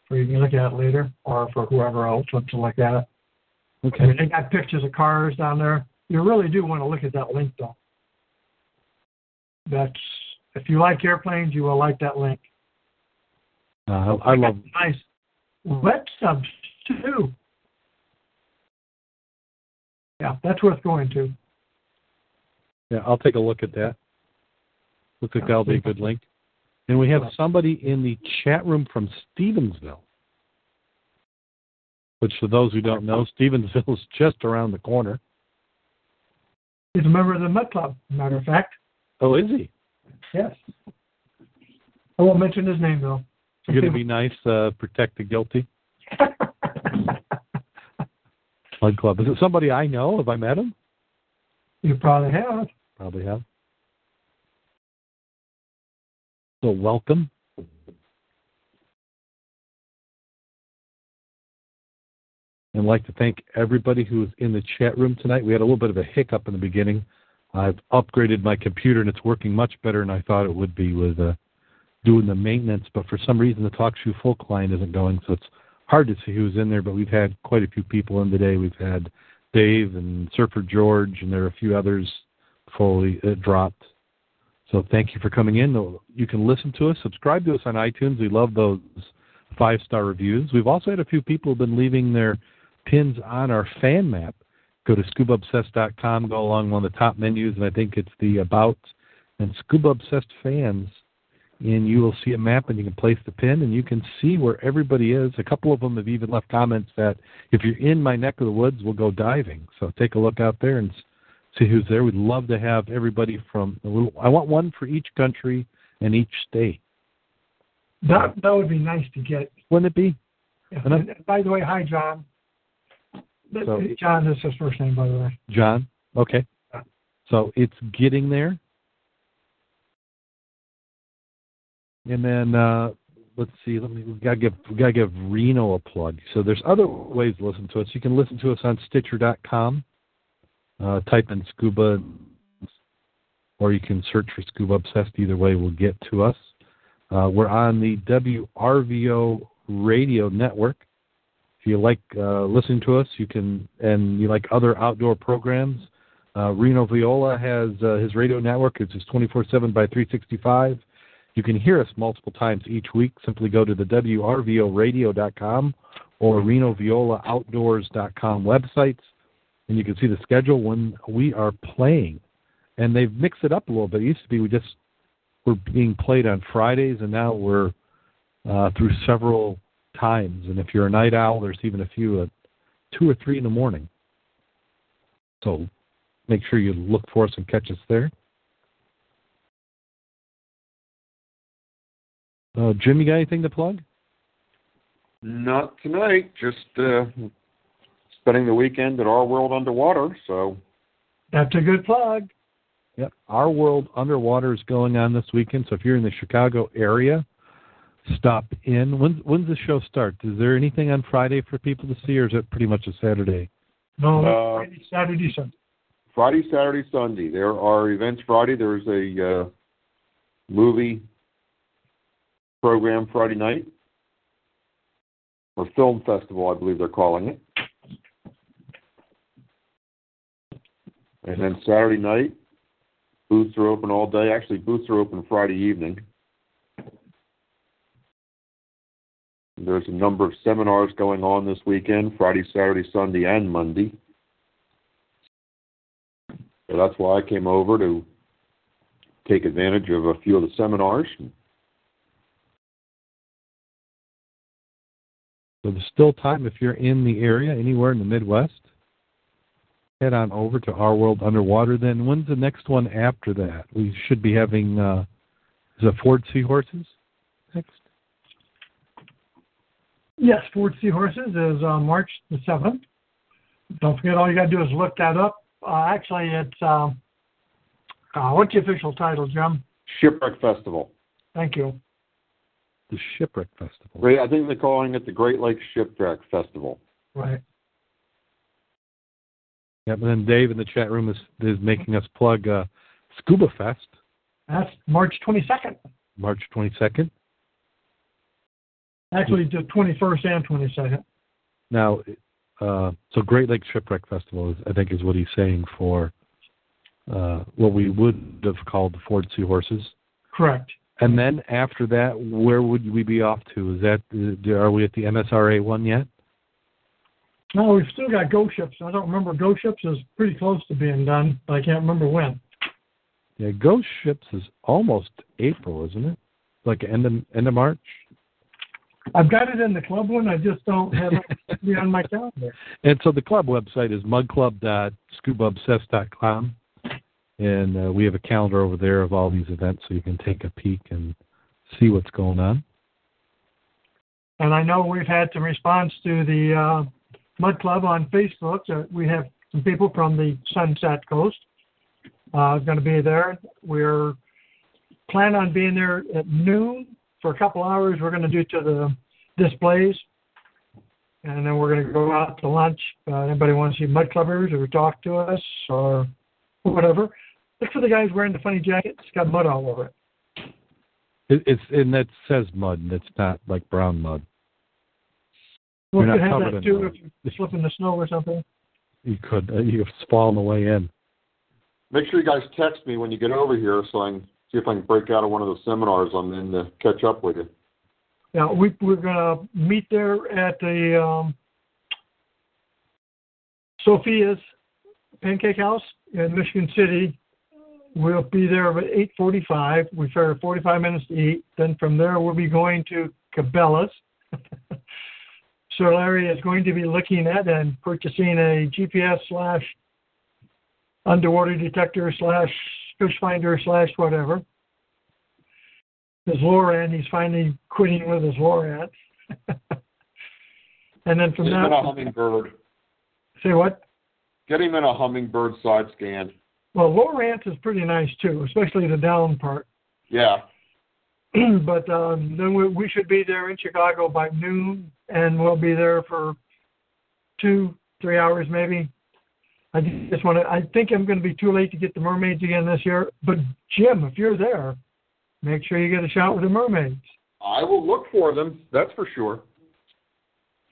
for you can look at it later, or for whoever else wants to look at it. Okay. I mean, they got pictures of cars down there. You really do want to look at that link, though. That's if you like airplanes, you will like that link. Uh, I love. nice wet subs too. Yeah, that's worth going to. Yeah, I'll take a look at that. Looks like that'll be a good link. And we have somebody in the chat room from Stevensville. Which, for those who don't know, Stevensville is just around the corner. He's a member of the Mud Club, matter of fact. Oh, is he? Yes. I won't mention his name though. You're going to be nice, uh, protect the guilty. Club. Is it somebody I know? Have I met him? you probably have. Probably have. So welcome. And I'd like to thank everybody who's in the chat room tonight. We had a little bit of a hiccup in the beginning. I've upgraded my computer and it's working much better than I thought it would be with uh, doing the maintenance. But for some reason, the TalkShoe full client isn't going, so it's hard to see who's in there. But we've had quite a few people in today. We've had Dave and Surfer George, and there are a few others fully uh, dropped. So thank you for coming in. You can listen to us, subscribe to us on iTunes. We love those five star reviews. We've also had a few people who've been leaving their pins on our fan map. Go to scubaobsessed.com, go along one of the top menus, and I think it's the About and Scuba Obsessed fans. And you will see a map, and you can place the pin, and you can see where everybody is. A couple of them have even left comments that if you're in my neck of the woods, we'll go diving. So take a look out there and see who's there. We'd love to have everybody from a little. I want one for each country and each state. That that would be nice to get. Wouldn't it be? Yeah. And, by the way, hi John. So, John is his first name, by the way. John. Okay. So it's getting there. And then uh, let's see. Let me. We gotta give. We gotta give Reno a plug. So there's other ways to listen to us. You can listen to us on Stitcher.com. Uh, type in Scuba, or you can search for Scuba Obsessed. Either way will get to us. Uh, we're on the WRVO radio network. If you like uh, listening to us, you can, and you like other outdoor programs. Uh, Reno Viola has uh, his radio network. It's just 24/7 by 365. You can hear us multiple times each week. Simply go to the WRVOradio.com or RenoViolaOutdoors.com websites and you can see the schedule when we are playing. And they've mixed it up a little bit. It used to be we just were being played on Fridays, and now we're uh, through several times. And if you're a night owl, there's even a few at two or three in the morning. So make sure you look for us and catch us there. Uh, Jim, you got anything to plug? Not tonight. Just uh, spending the weekend at Our World Underwater. So that's a good plug. Yep, Our World Underwater is going on this weekend. So if you're in the Chicago area, stop in. When when's the show start? Is there anything on Friday for people to see, or is it pretty much a Saturday? No, uh, Friday, Saturday, Sunday. Friday, Saturday, Sunday. There are events Friday. There's a uh, movie program Friday night, or film festival, I believe they're calling it. And then Saturday night, booths are open all day. Actually, booths are open Friday evening. There's a number of seminars going on this weekend Friday, Saturday, Sunday, and Monday. So that's why I came over to take advantage of a few of the seminars. So there's still time if you're in the area, anywhere in the Midwest head on over to Our World Underwater. Then when's the next one after that? We should be having uh, is it Ford Seahorses next? Yes, Ford Seahorses is uh, March the seventh. Don't forget, all you got to do is look that up. Uh, actually, it's um, uh, what's the official title, Jim? Shipwreck Festival. Thank you. The Shipwreck Festival. Right, I think they're calling it the Great Lakes Shipwreck Festival. Right. Yep, and then Dave in the chat room is is making us plug uh, Scuba Fest. That's March 22nd. March 22nd. Actually, the 21st and 22nd. Now, uh, so Great Lakes Shipwreck Festival, is, I think, is what he's saying for uh, what we would have called the Ford Seahorses. Correct. And then after that, where would we be off to? Is that uh, are we at the MSRA one yet? No, we've still got ghost ships. I don't remember ghost ships is pretty close to being done, but I can't remember when. Yeah, ghost ships is almost April, isn't it? Like end of end of March. I've got it in the club one. I just don't have it on my calendar. And so the club website is mudclub.scubaobsessed.com, and uh, we have a calendar over there of all these events, so you can take a peek and see what's going on. And I know we've had some response to the uh, Mud Club on Facebook. So we have some people from the Sunset Coast uh, going to be there. We're plan on being there at noon for a couple hours. We're going to do to the displays, and then we're going to go out to lunch. Uh, anybody want to see mud clubbers or talk to us or whatever? Look for the guys wearing the funny jacket. It's got mud all over it. It, it's and that says mud, and it's not like brown mud. We You're could not have covered that in too if you slip in the snow or something. You could uh, you could fall on the way in. Make sure you guys text me when you get over here so I can see if I can break out of one of the seminars I'm in to catch up with you. Yeah, we we're gonna meet there at the um, Sophia's Pancake House in Michigan City. We'll be there at eight forty-five. We figure forty-five minutes to eat. Then from there we'll be going to Cabela's. so Larry is going to be looking at and purchasing a GPS slash underwater detector slash fish finder slash whatever his Loran. He's finally quitting with his Loran. and then from Get him in a Humminbird. say what? Get him in a Humminbird side scan. Well, Lowrance is pretty nice too, especially the down part. Yeah. but um, then we, we should be there in Chicago by noon, and we'll be there for two, three hours maybe. I just want to. I think I'm going to be too late to get the mermaids again this year. But Jim, if you're there, make sure you get a shot with the mermaids. I will look for them, that's for sure.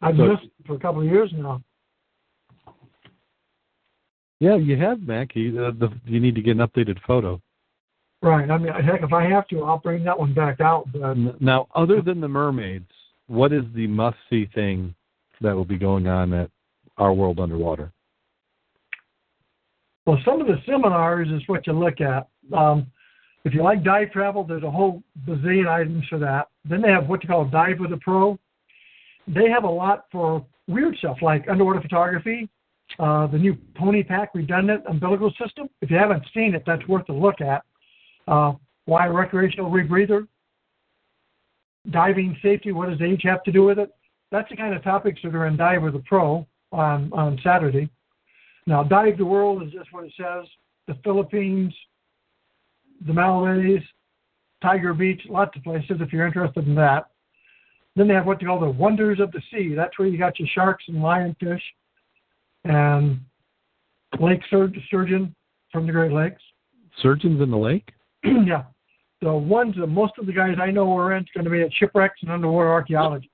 I've So- missed for a couple of years now. Yeah, you have Mac. You, uh, the, you need to get an updated photo. Right. I mean, heck, if I have to, I'll bring that one back out. But Now, other than the mermaids, what is the must-see thing that will be going on at Our World Underwater? well, some of the seminars is what you look at. Um, if you like dive travel, there's a whole bazillion items for that. Then they have what you call Dive with a Pro. They have a lot for weird stuff like underwater photography, uh, the new Pony Pack redundant umbilical system. If you haven't seen it, that's worth a look at. Uh, why recreational rebreather? Diving safety, what does age have to do with it? That's the kind of topics that are in Dive with a Pro on, on Saturday. Now, Dive the World is just what it says. The Philippines, the Maldives, Tiger Beach, lots of places if you're interested in that. Then they have what they call the Wonders of the Sea. That's where you got your sharks and lionfish and lake sur- sturgeon from the Great Lakes. Surgeons in the lake? yeah. The ones that most of the guys I know are in is going to be at shipwrecks and underwater archaeology.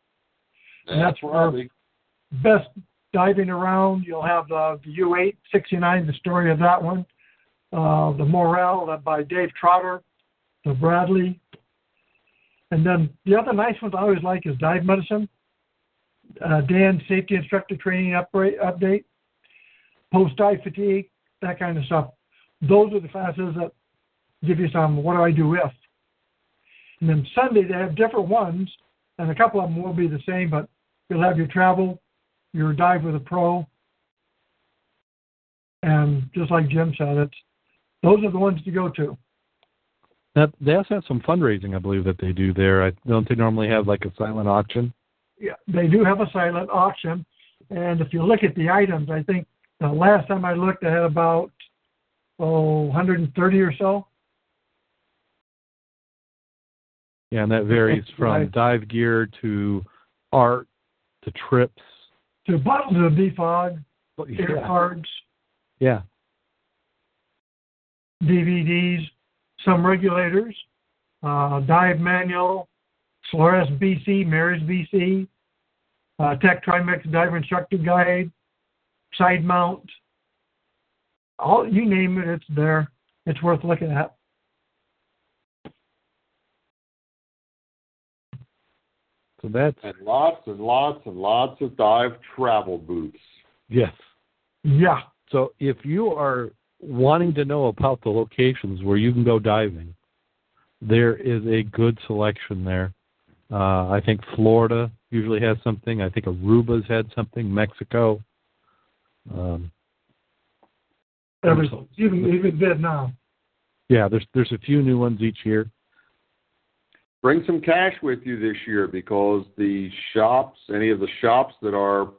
And that's where where- best diving around. You'll have the, the U8 69, the story of that one. Uh, the Morale uh, by Dave Trotter, the Bradley. And then the other nice ones I always like is Dive Medicine, uh, DAN Safety Instructor Training upgrade, Update, Post Dive Fatigue, that kind of stuff. Those are the classes that give you some what do I do if. And then Sunday they have different ones, and a couple of them will be the same, but you'll have your travel, your dive with a pro, and just like Jim said, it's those are the ones to go to. Now, they also have some fundraising, I believe, that they do there. I don't they normally have like a silent auction? Yeah, they do have a silent auction, and if you look at the items, I think the last time I looked, I had about oh 130 or so. Yeah, and that varies from Right. dive gear to art to trips. To bottles of defog, air cards, yeah. DVDs, some regulators, uh, dive manual, Solaris BC, Mares BC, uh, Tech Trimix diver instructor guide, side mount, all you name it, it's there. It's worth looking at. So that's And lots and lots and lots of dive travel boots. yes. Yeah, So if you are wanting to know about the locations where you can go diving, there is a good selection there. Uh, I think Florida usually has something. I think Aruba's had something. Mexico. Um, everything. Even even Vietnam. yeah, there's there's a few new ones each year. Bring some cash with you this year because the shops, any of the shops that are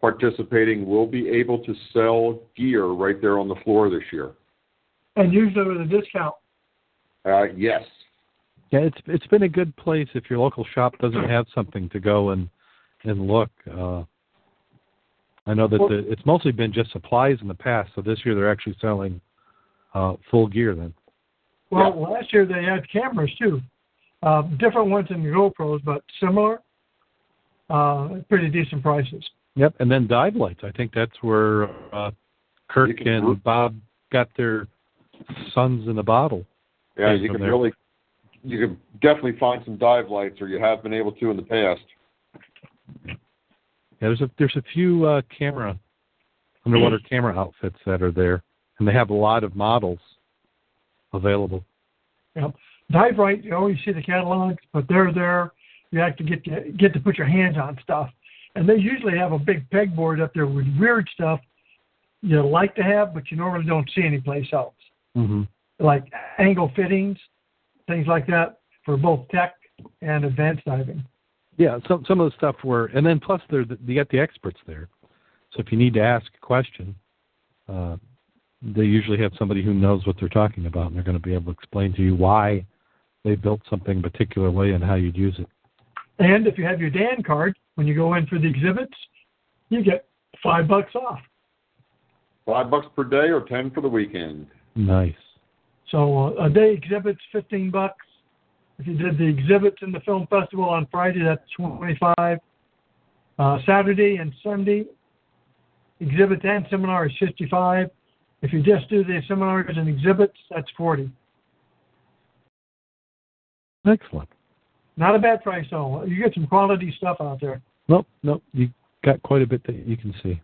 participating, will be able to sell gear right there on the floor this year. And usually with a discount. Uh, yes. Yeah, it's it's been a good place if your local shop doesn't have something to go and and look. Uh, I know that Well- the, it's mostly been just supplies in the past, so this year they're actually selling uh, full gear. Then Well, last year they had cameras too, uh, different ones than the GoPros, but similar. Uh, pretty decent prices. Yep, and then dive lights. I think that's where uh, Kirk can and group- Bob got their sons in a bottle. Yeah, you can their- really, you can definitely find some dive lights, or you have been able to in the past. Yeah, there's a there's a few uh, camera underwater camera outfits that are there, and they have a lot of models available. Yep. Dive Rite, you always see the catalogs, but they're there. You have to get to get to put your hands on stuff, and they usually have a big pegboard up there with weird stuff you like to have, but you normally don't see anyplace else, Mm-hmm. like angle fittings, things like that for both tech and advanced diving. Yeah, some some of the stuff were, and then plus there you got the experts there. So if you need to ask a question, uh, they usually have somebody who knows what they're talking about, and they're going to be able to explain to you why they built something a particular way and how you'd use it. And if you have your DAN card, when you go in for the exhibits, you get five bucks off. Five bucks per day, or ten for the weekend. Nice. So uh, a day exhibit's fifteen bucks. If you did the exhibits in the film festival on Friday, that's twenty-five. Uh, Saturday and Sunday, exhibits and seminar is fifty-five. If you just do the seminars and exhibits, that's forty. Excellent. Not a bad price though. You get some quality stuff out there. Nope, nope. You got quite a bit that you can see.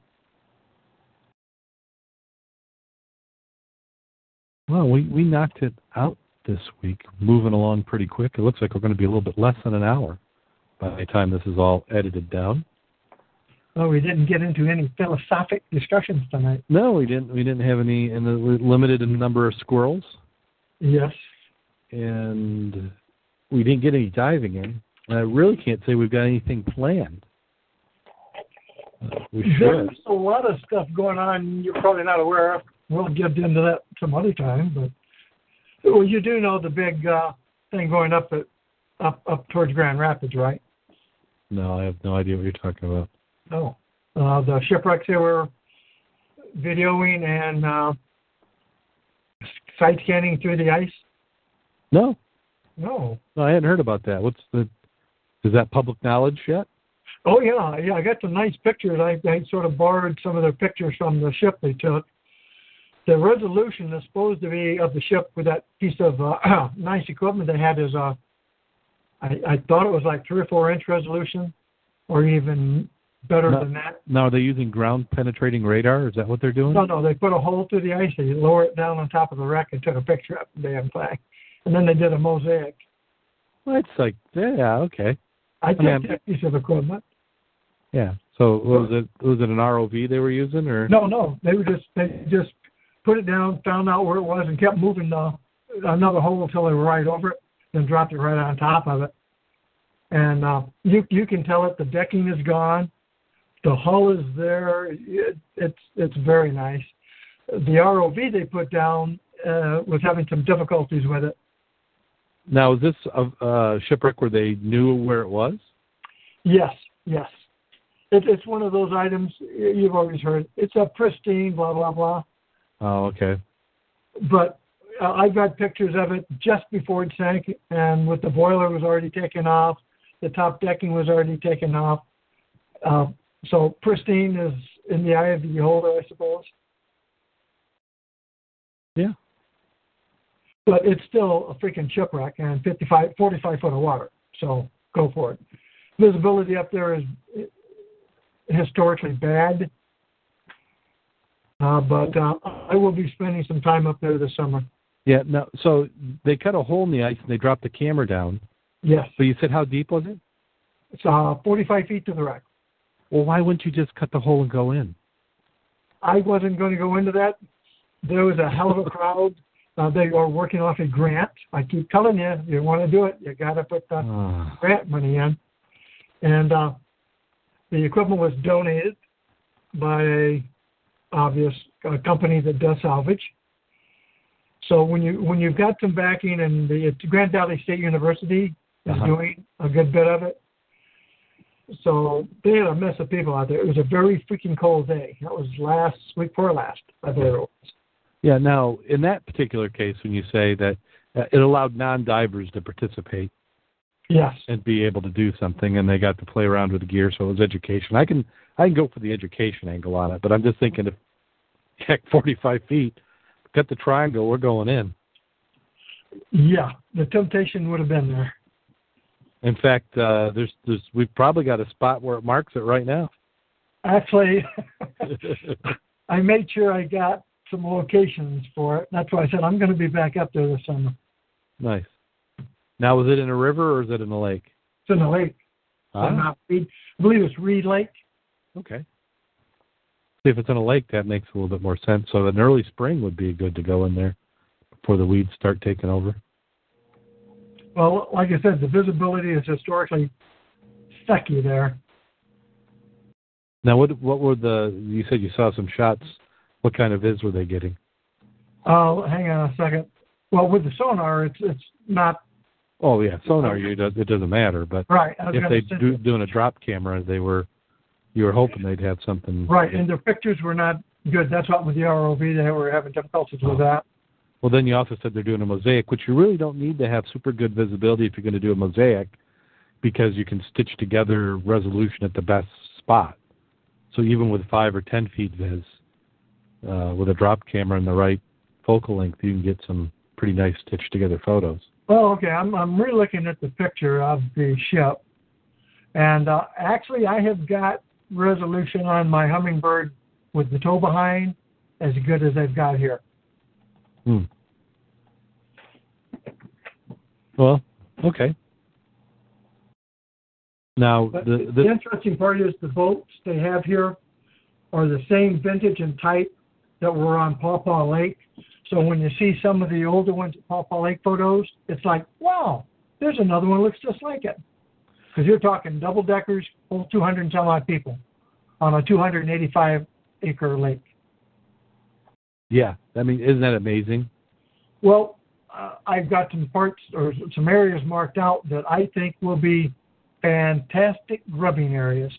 Well, we we knocked it out this week, moving along pretty quick. It looks like we're going to be a little bit less than an hour by the time this is all edited down. Well, we didn't get into any philosophic discussions tonight. No, we didn't. We didn't have any, and we limited in number of squirrels, Yes. and we didn't get any diving in. And I really can't say we've got anything planned. Uh, we should. There's a lot of stuff going on you're probably not aware of. We'll get into that some other time, but well, you do know the big uh, thing going up at up up towards Grand Rapids, right? No, I have no idea what you're talking about. No. Uh, the shipwrecks they were videoing and uh, side scanning through the ice. No, No. no, I hadn't heard about that. What's the? Is that public knowledge yet? Oh yeah, yeah. I got some nice pictures. I, I sort of borrowed some of their pictures from the ship they took. The resolution is supposed to be of the ship with that piece of uh, nice equipment they had is uh, I, I thought it was like three or four inch resolution, or even better No. than that. Now, are they using ground penetrating radar? Is that what they're doing? No, no, they put a hole through the ice. They lower it down on top of the wreck and took a picture of the damn thing, and then they did a mosaic. Well, it's like, yeah, okay, I took mean, that piece of equipment. yeah. So was it was it an ROV they were using, or No, no, they were just they just put it down, found out where it was, and kept moving the another hole until they were right over it, then dropped it right on top of it. And uh, you you can tell it the decking is gone, the hull is there. It, it's it's very nice. The ROV they put down uh, was having some difficulties with it. now is this a, a shipwreck where they knew where it was? Yes, yes. It, it's one of those items you've always heard. It's a pristine, blah blah blah. Oh, okay. but uh, I got pictures of it just before it sank, and with the boiler was already taken off, the top decking was already taken off. Uh, so pristine is in the eye of the beholder, I suppose. Yeah. But it's still a freaking shipwreck and 55, 45 foot of water. So go for it. Visibility up there is historically bad. Uh, but uh, I will be spending some time up there this summer. Yeah. No. So they cut a hole in the ice and they dropped the camera down. Yes. So you said how deep was it? It's uh, 45 feet to the wreck. Well, why wouldn't you just cut the hole and go in? I wasn't going to go into that. There was a hell of a crowd. Uh, they are working off a grant. I keep telling you, you want to do it, you got to put the Ah. grant money in. And uh, the equipment was donated by a obvious uh, company that does salvage. So when you when you've got some backing, and the Grand Valley State University is Uh-huh. doing a good bit of it, so they had a mess of people out there. It was a very freaking cold day. That was last week before last, I believe it was. Yeah. Now, in that particular case, when you say that uh, it allowed non-divers to participate Yes. and be able to do something, and they got to play around with the gear, so it was education. I can I can go for the education angle on it, but I'm just thinking if heck, 45 feet, cut the triangle, we're going in. Yeah, the temptation would have been there. In fact, uh, there's there's we've probably got a spot where it marks it right now. Actually, I made sure I got some locations for it. That's why I said I'm going to be back up there this summer. nice. Now, was it in a river or is it in a lake? It's in the lake. Ah, not Reed, I believe it's Reed Lake. okay. See if it's in a lake, that makes a little bit more sense. So an early spring would be good to go in there before the weeds start taking over. Well, like I said, the visibility is historically sucky there. Now, what what were the? You said you saw some shots. What kind of viz were they getting? Uh, hang on a second. Well, with the sonar, it's it's not Oh yeah, sonar. You do- it doesn't matter, but right. If they do doing a drop camera, they were. You were hoping they'd have something. right, and the pictures were not good. That's what with the ROV, they were having difficulties with that. Well, then you also said they're doing a mosaic, which you really don't need to have super good visibility if you're going to do a mosaic, because you can stitch together resolution at the best spot. So even with five or ten feet vis, uh, with a drop camera and the right focal length, you can get some pretty nice stitched together photos. Well, okay, I'm I'm re-looking at the picture of the ship, and uh, actually, I have got resolution on my Humminbird with the tow behind as good as I've got here. Hmm. Well, okay. Now the the, the interesting part is the boats they have here are the same vintage and type that were on Paw Paw Lake. So when you see some of the older ones Paw Lake photos, it's like, wow, there's another one that looks just like it. Because you're talking double deckers, full 200 and some odd people on a 285 acre lake. yeah, I mean, isn't that amazing? Well, uh, I've got some parts or some areas marked out that I think will be fantastic grubbing areas.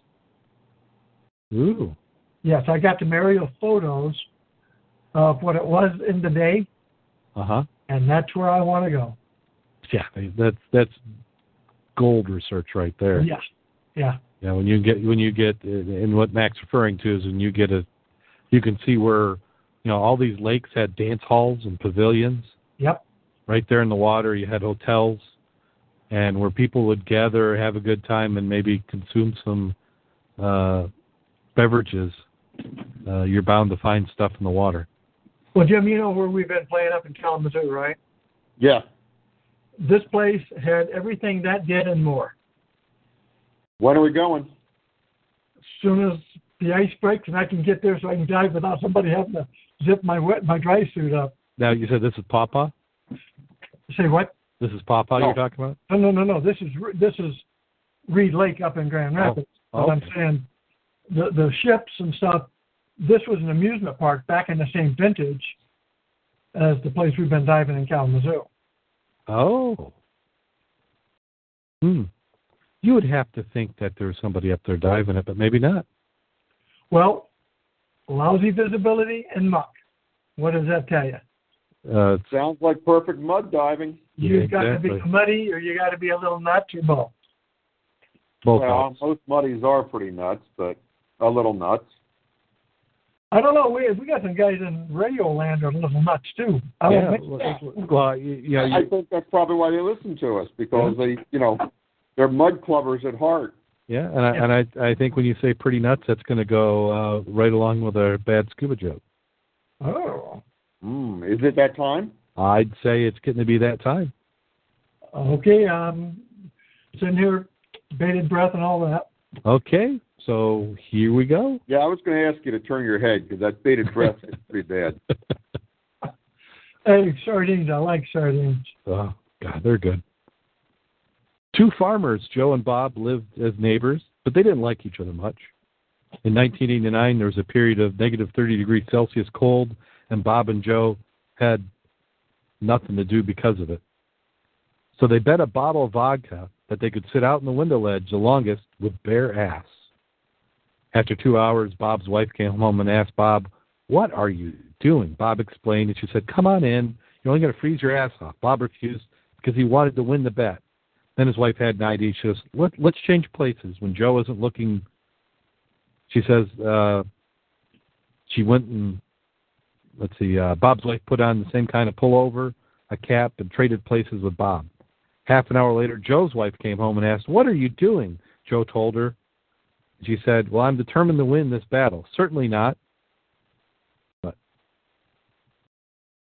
Ooh, Yes, I got some aerial photos of what it was in the day, uh huh. and that's where I want to go. Yeah, that's that's gold research right there. Yes. Yeah. Yeah, when you get when you get and what Mac's referring to is when you get a, you can see where, you know, all these lakes had dance halls and pavilions Yep. right there in the water. You had hotels, and where people would gather, have a good time, and maybe consume some uh, beverages. Uh, you're bound to find stuff in the water. Well, Jim, you know where we've been playing up in Kalamazoo, right? Yeah. This place had everything that did and more. When are we going? As soon as the ice breaks and I can get there so I can dive without somebody having to zip my wet my dry suit up. Now you said this is Paw Paw. Say what? This is Paw Paw No. you're oh. talking about. No, no, no, no. This is this is Reed Lake up in Grand oh. Rapids. Oh, But I'm saying the the ships and stuff. This was an amusement park back in the same vintage as the place we've been diving in Kalamazoo. Oh. Hmm. You would have to think that there's somebody up there diving it, but maybe not. Well, lousy visibility and muck. What does that tell you? Uh, Sounds like perfect mud diving. You've Yeah, got to be muddy or you got to be a little nuts or both. both well, options. most muddies are pretty nuts, but a little nuts. I don't know. We we got some guys in radio land are a little nuts too. I yeah. think well, Well, you, you know, I think that's probably why they listen to us because they, you know, they're mud clubbers at heart. yeah, and I and I I think when you say pretty nuts, that's going to go uh, right along with a bad scuba joke. Oh, Mm, is it that time? I'd say it's getting to be that time. okay. Um, sitting here, bated breath and all that. Okay, so here we go. Yeah, I was going to ask you to turn your head because that bated breath is pretty bad. Hey, sardines. I like sardines. Oh, God, they're good. Two farmers, Joe and Bob, lived as neighbors, but they didn't like each other much. In 1989, there was a period of negative 30 degrees Celsius cold, and Bob and Joe had nothing to do because of it. So they bet a bottle of vodka that they could sit out in the window ledge the longest with bare ass. After two hours, Bob's wife came home and asked Bob, What are you doing? Bob explained, and she said, Come on in. You're only going to freeze your ass off. Bob refused because he wanted to win the bet. Then his wife had an idea. She goes, Let, Let's change places. When Joe isn't looking, she says, uh, she went and, let's see, uh, Bob's wife put on the same kind of pullover, a cap, and traded places with Bob. Half an hour later, Joe's wife came home and asked, What are you doing? Joe told her. She said, Well, I'm determined to win this battle. Certainly not. But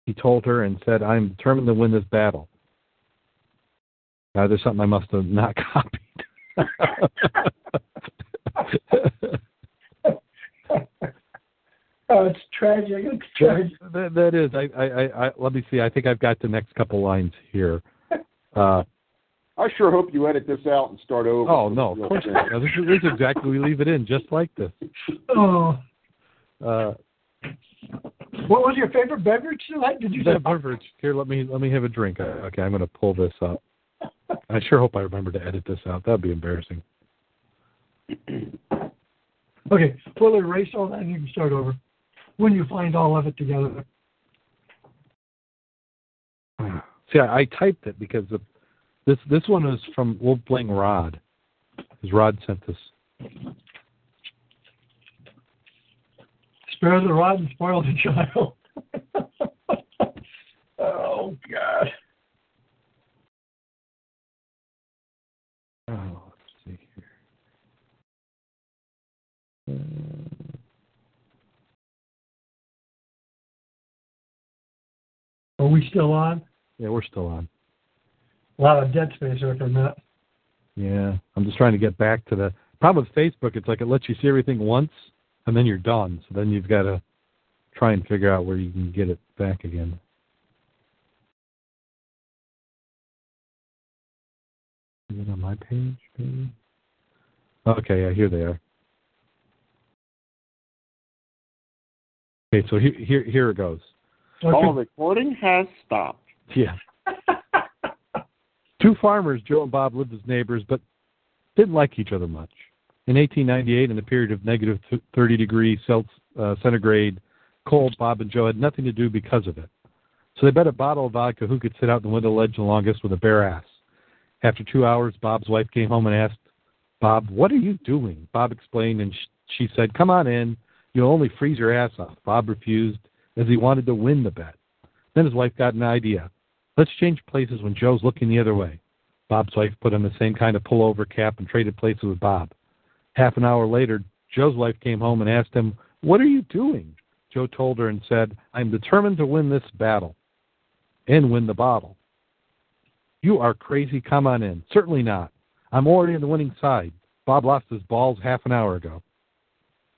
he told her and said, I'm determined to win this battle. Now, there's something I must have not copied. oh, it's tragic. It's tragic. that, that is. I, I, I, let me see. I think I've got the next couple lines here. Uh, I sure hope you edit this out and start over. oh no, of course not. No, this, is, this is exactly. We leave it in just like this. Oh, Uh, what was your favorite beverage tonight? Did you say? that beverage. Here, let me let me have a drink. Uh, Okay, I'm going to pull this up. I sure hope I remember to edit this out. That'd be embarrassing. Okay, we'll erase all that and you can start over when you find all of it together. See, I, I typed it because the, this this one is from Wolf Bling Rod. Because Rod sent this. Spare the rod and spoil the child. oh God. Oh, let's see here. Are we still on? yeah, we're still on. A lot of dead space there for a minute. Yeah, I'm just trying to get back to the problem with Facebook. It's like it lets you see everything once, and then you're done. So then you've got to try and figure out where you can get it back again. Is it on my page? Maybe? Okay, yeah, here they are. Okay, so here here here it goes. All recording has stopped. Yeah. Two farmers, Joe and Bob, lived as neighbors, but didn't like each other much. In 1898, in a period of negative 30 degrees Celsius, uh, centigrade cold, Bob and Joe had nothing to do because of it. So they bet a bottle of vodka who could sit out in the window ledge the longest with a bare ass. After two hours, Bob's wife came home and asked Bob, What are you doing? Bob explained, and sh- she said, Come on in. You'll only freeze your ass off. Bob refused, as he wanted to win the bet. Then his wife got an idea. Let's change places when Joe's looking the other way. Bob's wife put on the same kind of pullover cap and traded places with Bob. Half an hour later, Joe's wife came home and asked him, What are you doing? Joe told her and said, I'm determined to win this battle and win the bottle. You are crazy. Come on in. Certainly not. I'm already on the winning side. Bob lost his balls half an hour ago.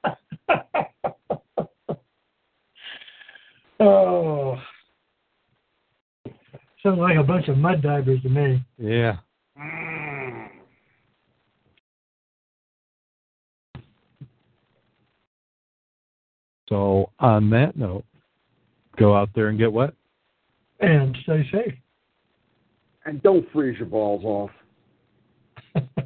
oh. Sounds like a bunch of mud divers to me. Yeah. So, on that note, go out there and get wet. And stay safe. And don't freeze your balls off.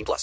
18 plus.